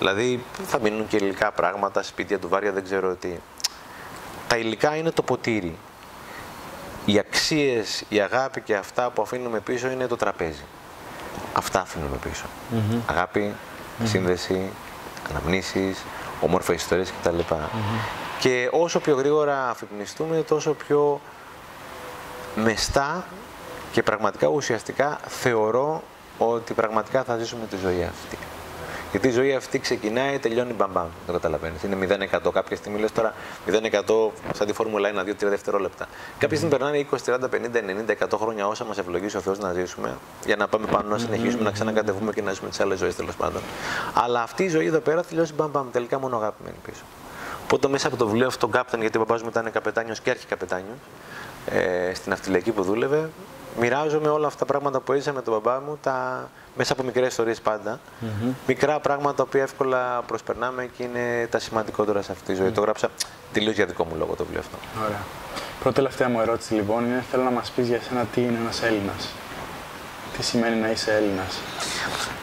Δηλαδή, θα μείνουν και υλικά πράγματα, σπίτια του βάρια, δεν ξέρω τι. Τα υλικά είναι το ποτήρι. Οι αξίες, η αγάπη και αυτά που αφήνουμε πίσω είναι το τραπέζι. Αυτά αφήνουμε πίσω. Αγάπη, σύνδεση, αναμνήσεις, όμορφες ιστορίες κτλ. Και όσο πιο γρήγορα αφυπνιστούμε, τόσο πιο μεστά και πραγματικά ουσιαστικά θεωρώ ότι πραγματικά θα ζήσουμε τη ζωή αυτή. Γιατί η ζωή αυτή ξεκινάει, τελειώνει μπαμπάμ. Δεν καταλαβαίνεις. Είναι 0% κάποια στιγμή. Λες τώρα 0% σαν τη Φόρμουλα 1, 2-3 δευτερόλεπτα. Κάποια στιγμή περνάνε 20, 30, 50, 90, 100 χρόνια όσα μας ευλογήσει ο Θεός να ζήσουμε για να πάμε πάνω, να συνεχίσουμε, να ξανακατεβούμε και να ζούμε τις άλλες ζωές τέλος πάντων. Αλλά αυτή η ζωή εδώ πέρα τελειώσει μπαμπάμ. Τελικά μόνο αγάπη μένει πίσω. Οπότε μέσα από το βιβλίο αυτό, Captain, γιατί ο παπάς μου ήταν καπετάνιος και αρχικαπετάνιος ε, στην αυτιλιακή που δούλευε, μοιράζομαι όλα αυτά τα πράγματα που έζησα με τον μπαμπά μου τα... μέσα από μικρές ιστορίες πάντα. Μικρά πράγματα που εύκολα προσπερνάμε και είναι τα σημαντικότερα σε αυτή τη ζωή. Το γράψα τελείως για δικό μου λόγο το βιβλίο αυτό. Ωραία. Πρώτη τελευταία μου ερώτηση λοιπόν είναι: Θέλω να μας πεις για εσένα τι είναι ένας Έλληνας. Τι σημαίνει να είσαι Έλληνας;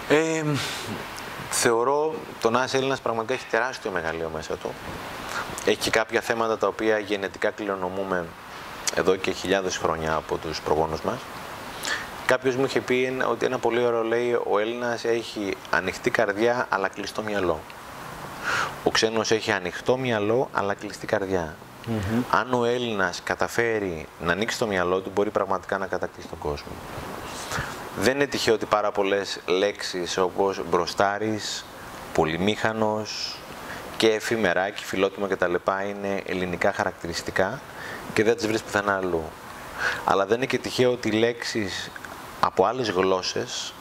Ε, θεωρώ το να είσαι Έλληνας πραγματικά έχει τεράστιο μεγαλείο μέσα του. Έχει κάποια θέματα τα οποία γενετικά κληρονομούμε εδώ και χιλιάδες χρόνια από τους προγόνους μας. Κάποιος μου είχε πει ότι ένα πολύ ωραίο λέει ο Έλληνας έχει ανοιχτή καρδιά αλλά κλειστό μυαλό. Ο ξένος έχει ανοιχτό μυαλό αλλά κλειστή καρδιά. Αν ο Έλληνας καταφέρει να ανοίξει το μυαλό του μπορεί πραγματικά να κατακτήσει τον κόσμο. Δεν είναι τυχαίο ότι πάρα πολλές λέξεις όπως μπροστάρης, πολυμήχανος και εφημεράκι, φιλότιμο κτλ. είναι ελληνικά χαρακτηριστικά και δεν τις βρεις πουθενά αλλού. Αλλά δεν είναι και τυχαίο ότι λέξεις από άλλες γλώσσες,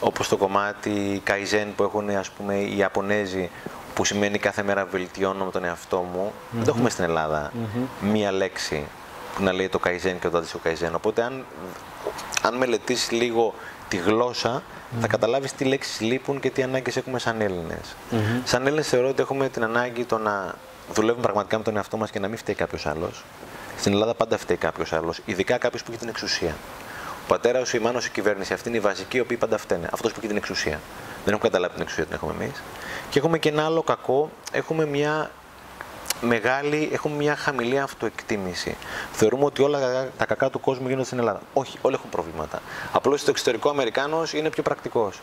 όπως το κομμάτι Kaizen που έχουν ας πούμε οι Ιαπωνέζοι, που σημαίνει κάθε μέρα βελτιώνω με τον εαυτό μου, δεν το έχουμε στην Ελλάδα μία λέξη που να λέει το Kaizen και το αντίστοιχο Kaizen. Οπότε αν, αν μελετήσεις λίγο τη γλώσσα, θα καταλάβεις τι λέξεις λείπουν και τι ανάγκες έχουμε σαν Έλληνες. Σαν Έλληνες θεωρώ ότι έχουμε την ανάγκη το να δουλεύουμε πραγματικά με τον εαυτό μας και να μην φταίει κάποιος άλλος. Στην Ελλάδα πάντα φταίει κάποιος άλλος, ειδικά κάποιος που έχει την εξουσία. Ο πατέρας, η μάνα, η κυβέρνηση. Αυτή είναι η βασική, οι οποίοι πάντα φταίνε. Αυτός που έχει την εξουσία. Δεν έχουμε καταλάβει την εξουσία την έχουμε εμείς. Και έχουμε και ένα άλλο κακό. Έχουμε μια μεγάλη, έχουμε μια χαμηλή αυτοεκτίμηση. Θεωρούμε ότι όλα τα κακά του κόσμου γίνονται στην Ελλάδα. Όχι, όλοι έχουν προβλήματα. Απλώς στο εξωτερικό Αμερικάνος είναι πιο πρακτικός.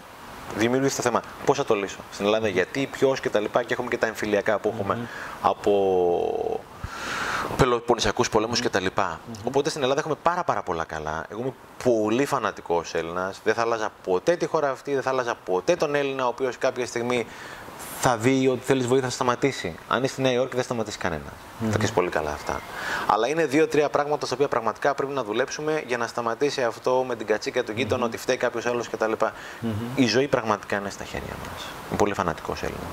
Δημιουργήσει το θέμα. Πώς θα το λύσω; Στην Ελλάδα, γιατί, ποιος κτλ. Και, και έχουμε και τα εμφυλιακά που έχουμε από Πελοποννησιακούς πολέμους κτλ. Οπότε στην Ελλάδα έχουμε πάρα, πάρα πολλά καλά. Εγώ είμαι πολύ φανατικός Έλληνας. Δεν θα άλλαζα ποτέ τη χώρα αυτή, δεν θα άλλαζα ποτέ τον Έλληνα, ο οποίος κάποια στιγμή θα δει ότι θέλεις βοήθεια, θα σταματήσει. Αν είσαι στη Νέα Υόρκη, δεν σταματήσει κανένας. Mm-hmm. Θα ξέρει πολύ καλά αυτά. Αλλά είναι δύο-τρία πράγματα στα οποία πραγματικά πρέπει να δουλέψουμε για να σταματήσει αυτό με την κατσίκα του γείτονα, mm-hmm. ότι φταίει κάποιος άλλος κτλ. Mm-hmm. Η ζωή πραγματικά είναι στα χέρια μας. Είμαι πολύ φανατικός Έλληνας.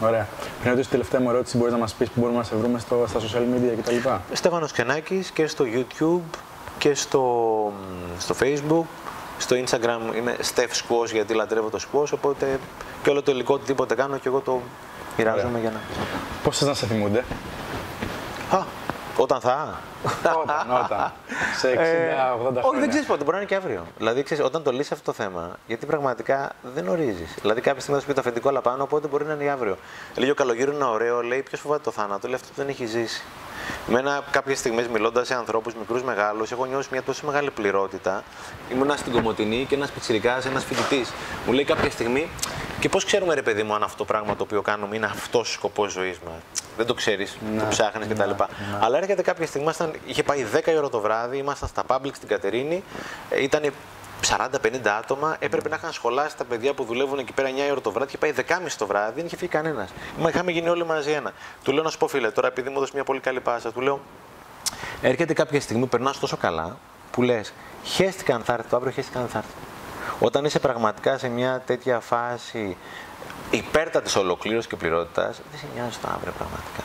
Ωραία. Πριν ρωτήσω τελευταία μου ερώτηση, μπορείς να μας πεις που μπορούμε να σε βρούμε στο, στα social media κτλ. Στέφανος Ξενάκης και στο YouTube και στο, στο Facebook. Στο Instagram είμαι Steph Squash γιατί λατρεύω το squash, οπότε και όλο το υλικό οτιδήποτε κάνω και εγώ το μοιράζομαι για να... Πώς θες να σε θυμούνται; Α, όταν θα; Όταν, όταν. Σε 60-80 ε, χρόνια. Όχι, δεν ξέρεις πότε, μπορεί να είναι και αύριο. Δηλαδή, ξέρεις, όταν το λύσεις αυτό το θέμα, γιατί πραγματικά δεν ορίζεις. Δηλαδή, κάποια στιγμή θα σου πει το αφεντικό αλλά πάνω, οπότε μπορεί να είναι αύριο. Λέει ο καλογύρος είναι ωραίο, λέει ποιος φοβάται το θάνατο, λέει αυτό που δεν έχει ζήσει. Μένα κάποιες στιγμές μιλώντας σε ανθρώπους μικρούς μεγάλους, έχω νιώσει μια τόσο μεγάλη πληρότητα. Ήμουνα στην Κομωτινή και ένας πιτσυρικά, ένας φοιτητής. Μου λέει κάποια στιγμή, και πώς ξέρουμε, ρε παιδί μου, αν αυτό το πράγμα το οποίο κάνουμε είναι αυτός ο σκοπός ζωής μας; δεν το ξέρεις, το ψάχνεις κτλ. Αλλά έρχεται κάποια στιγμή, ήμασταν, είχε πάει 10 η ώρα το βράδυ, ήμασταν στα public στην Κατερίνη, ε, ήταν 40-50 άτομα, έπρεπε να είχαν σχολάσει τα παιδιά που δουλεύουν εκεί πέρα 9 η ώρα το βράδυ και πάει 10.30 το βράδυ, δεν είχε φύγει κανένας. Είχαμε γίνει όλοι μαζί ένα. Του λέω να σου πω, φίλε, τώρα επειδή μου έδωσε μια πολύ καλή πάσα, του λέω, έρχεται κάποια στιγμή που περνάς τόσο καλά που λες, χαίστηκα αν θα έρθει το αύριο, χαίστηκα αν θα έρθει. Όταν είσαι πραγματικά σε μια τέτοια φάση υπέρτατης ολοκλήρωσης και πληρότητας, δεν σε νοιάζει το αύριο πραγματικά.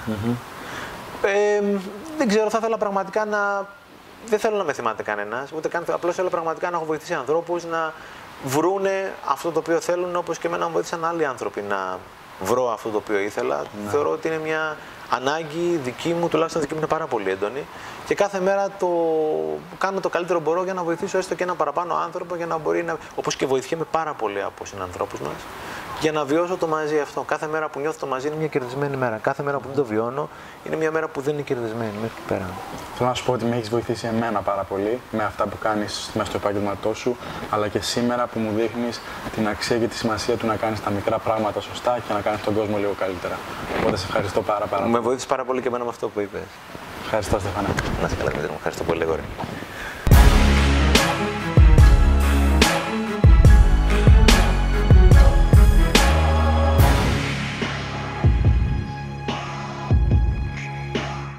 Ε, δεν ξέρω, θα ήθελα πραγματικά να. Δεν θέλω να με θυμάται κανένας, ούτε καν. Απλώς θέλω πραγματικά να έχω βοηθήσει ανθρώπους να βρούνε αυτό το οποίο θέλουν, όπως και εμένα μου βοήθησαν άλλοι άνθρωποι να βρω αυτό το οποίο ήθελα. Ναι. Θεωρώ ότι είναι μια ανάγκη δική μου, τουλάχιστον δική μου είναι πάρα πολύ έντονη. Και κάθε μέρα το κάνω το καλύτερο μπορώ για να βοηθήσω έστω και ένα παραπάνω άνθρωπο για να μπορεί να. όπως και βοηθιέμαι πάρα πολύ από συνανθρώπους μας για να βιώσω το μαζί αυτό. Κάθε μέρα που νιώθω το μαζί είναι μια κερδισμένη μέρα. Κάθε μέρα που δεν το βιώνω είναι μια μέρα που δεν είναι κερδισμένη μέχρι πέρα. Θέλω να σου πω ότι με έχεις βοηθήσει εμένα πάρα πολύ με αυτά που κάνεις μέσα στο επάγγελματό σου, αλλά και σήμερα που μου δείχνεις την αξία και τη σημασία του να κάνεις τα μικρά πράγματα σωστά και να κάνεις τον κόσμο λίγο καλύτερα. Οπότε σε ευχαριστώ πάρα, πάρα πολύ. Με βοήθησε πάρα πολύ και εμένα με αυτό που είπες. Ευχαριστώ, Στεφανέ. Να σε καλά, μου. Ευχαριστώ πολύ, Γόρι.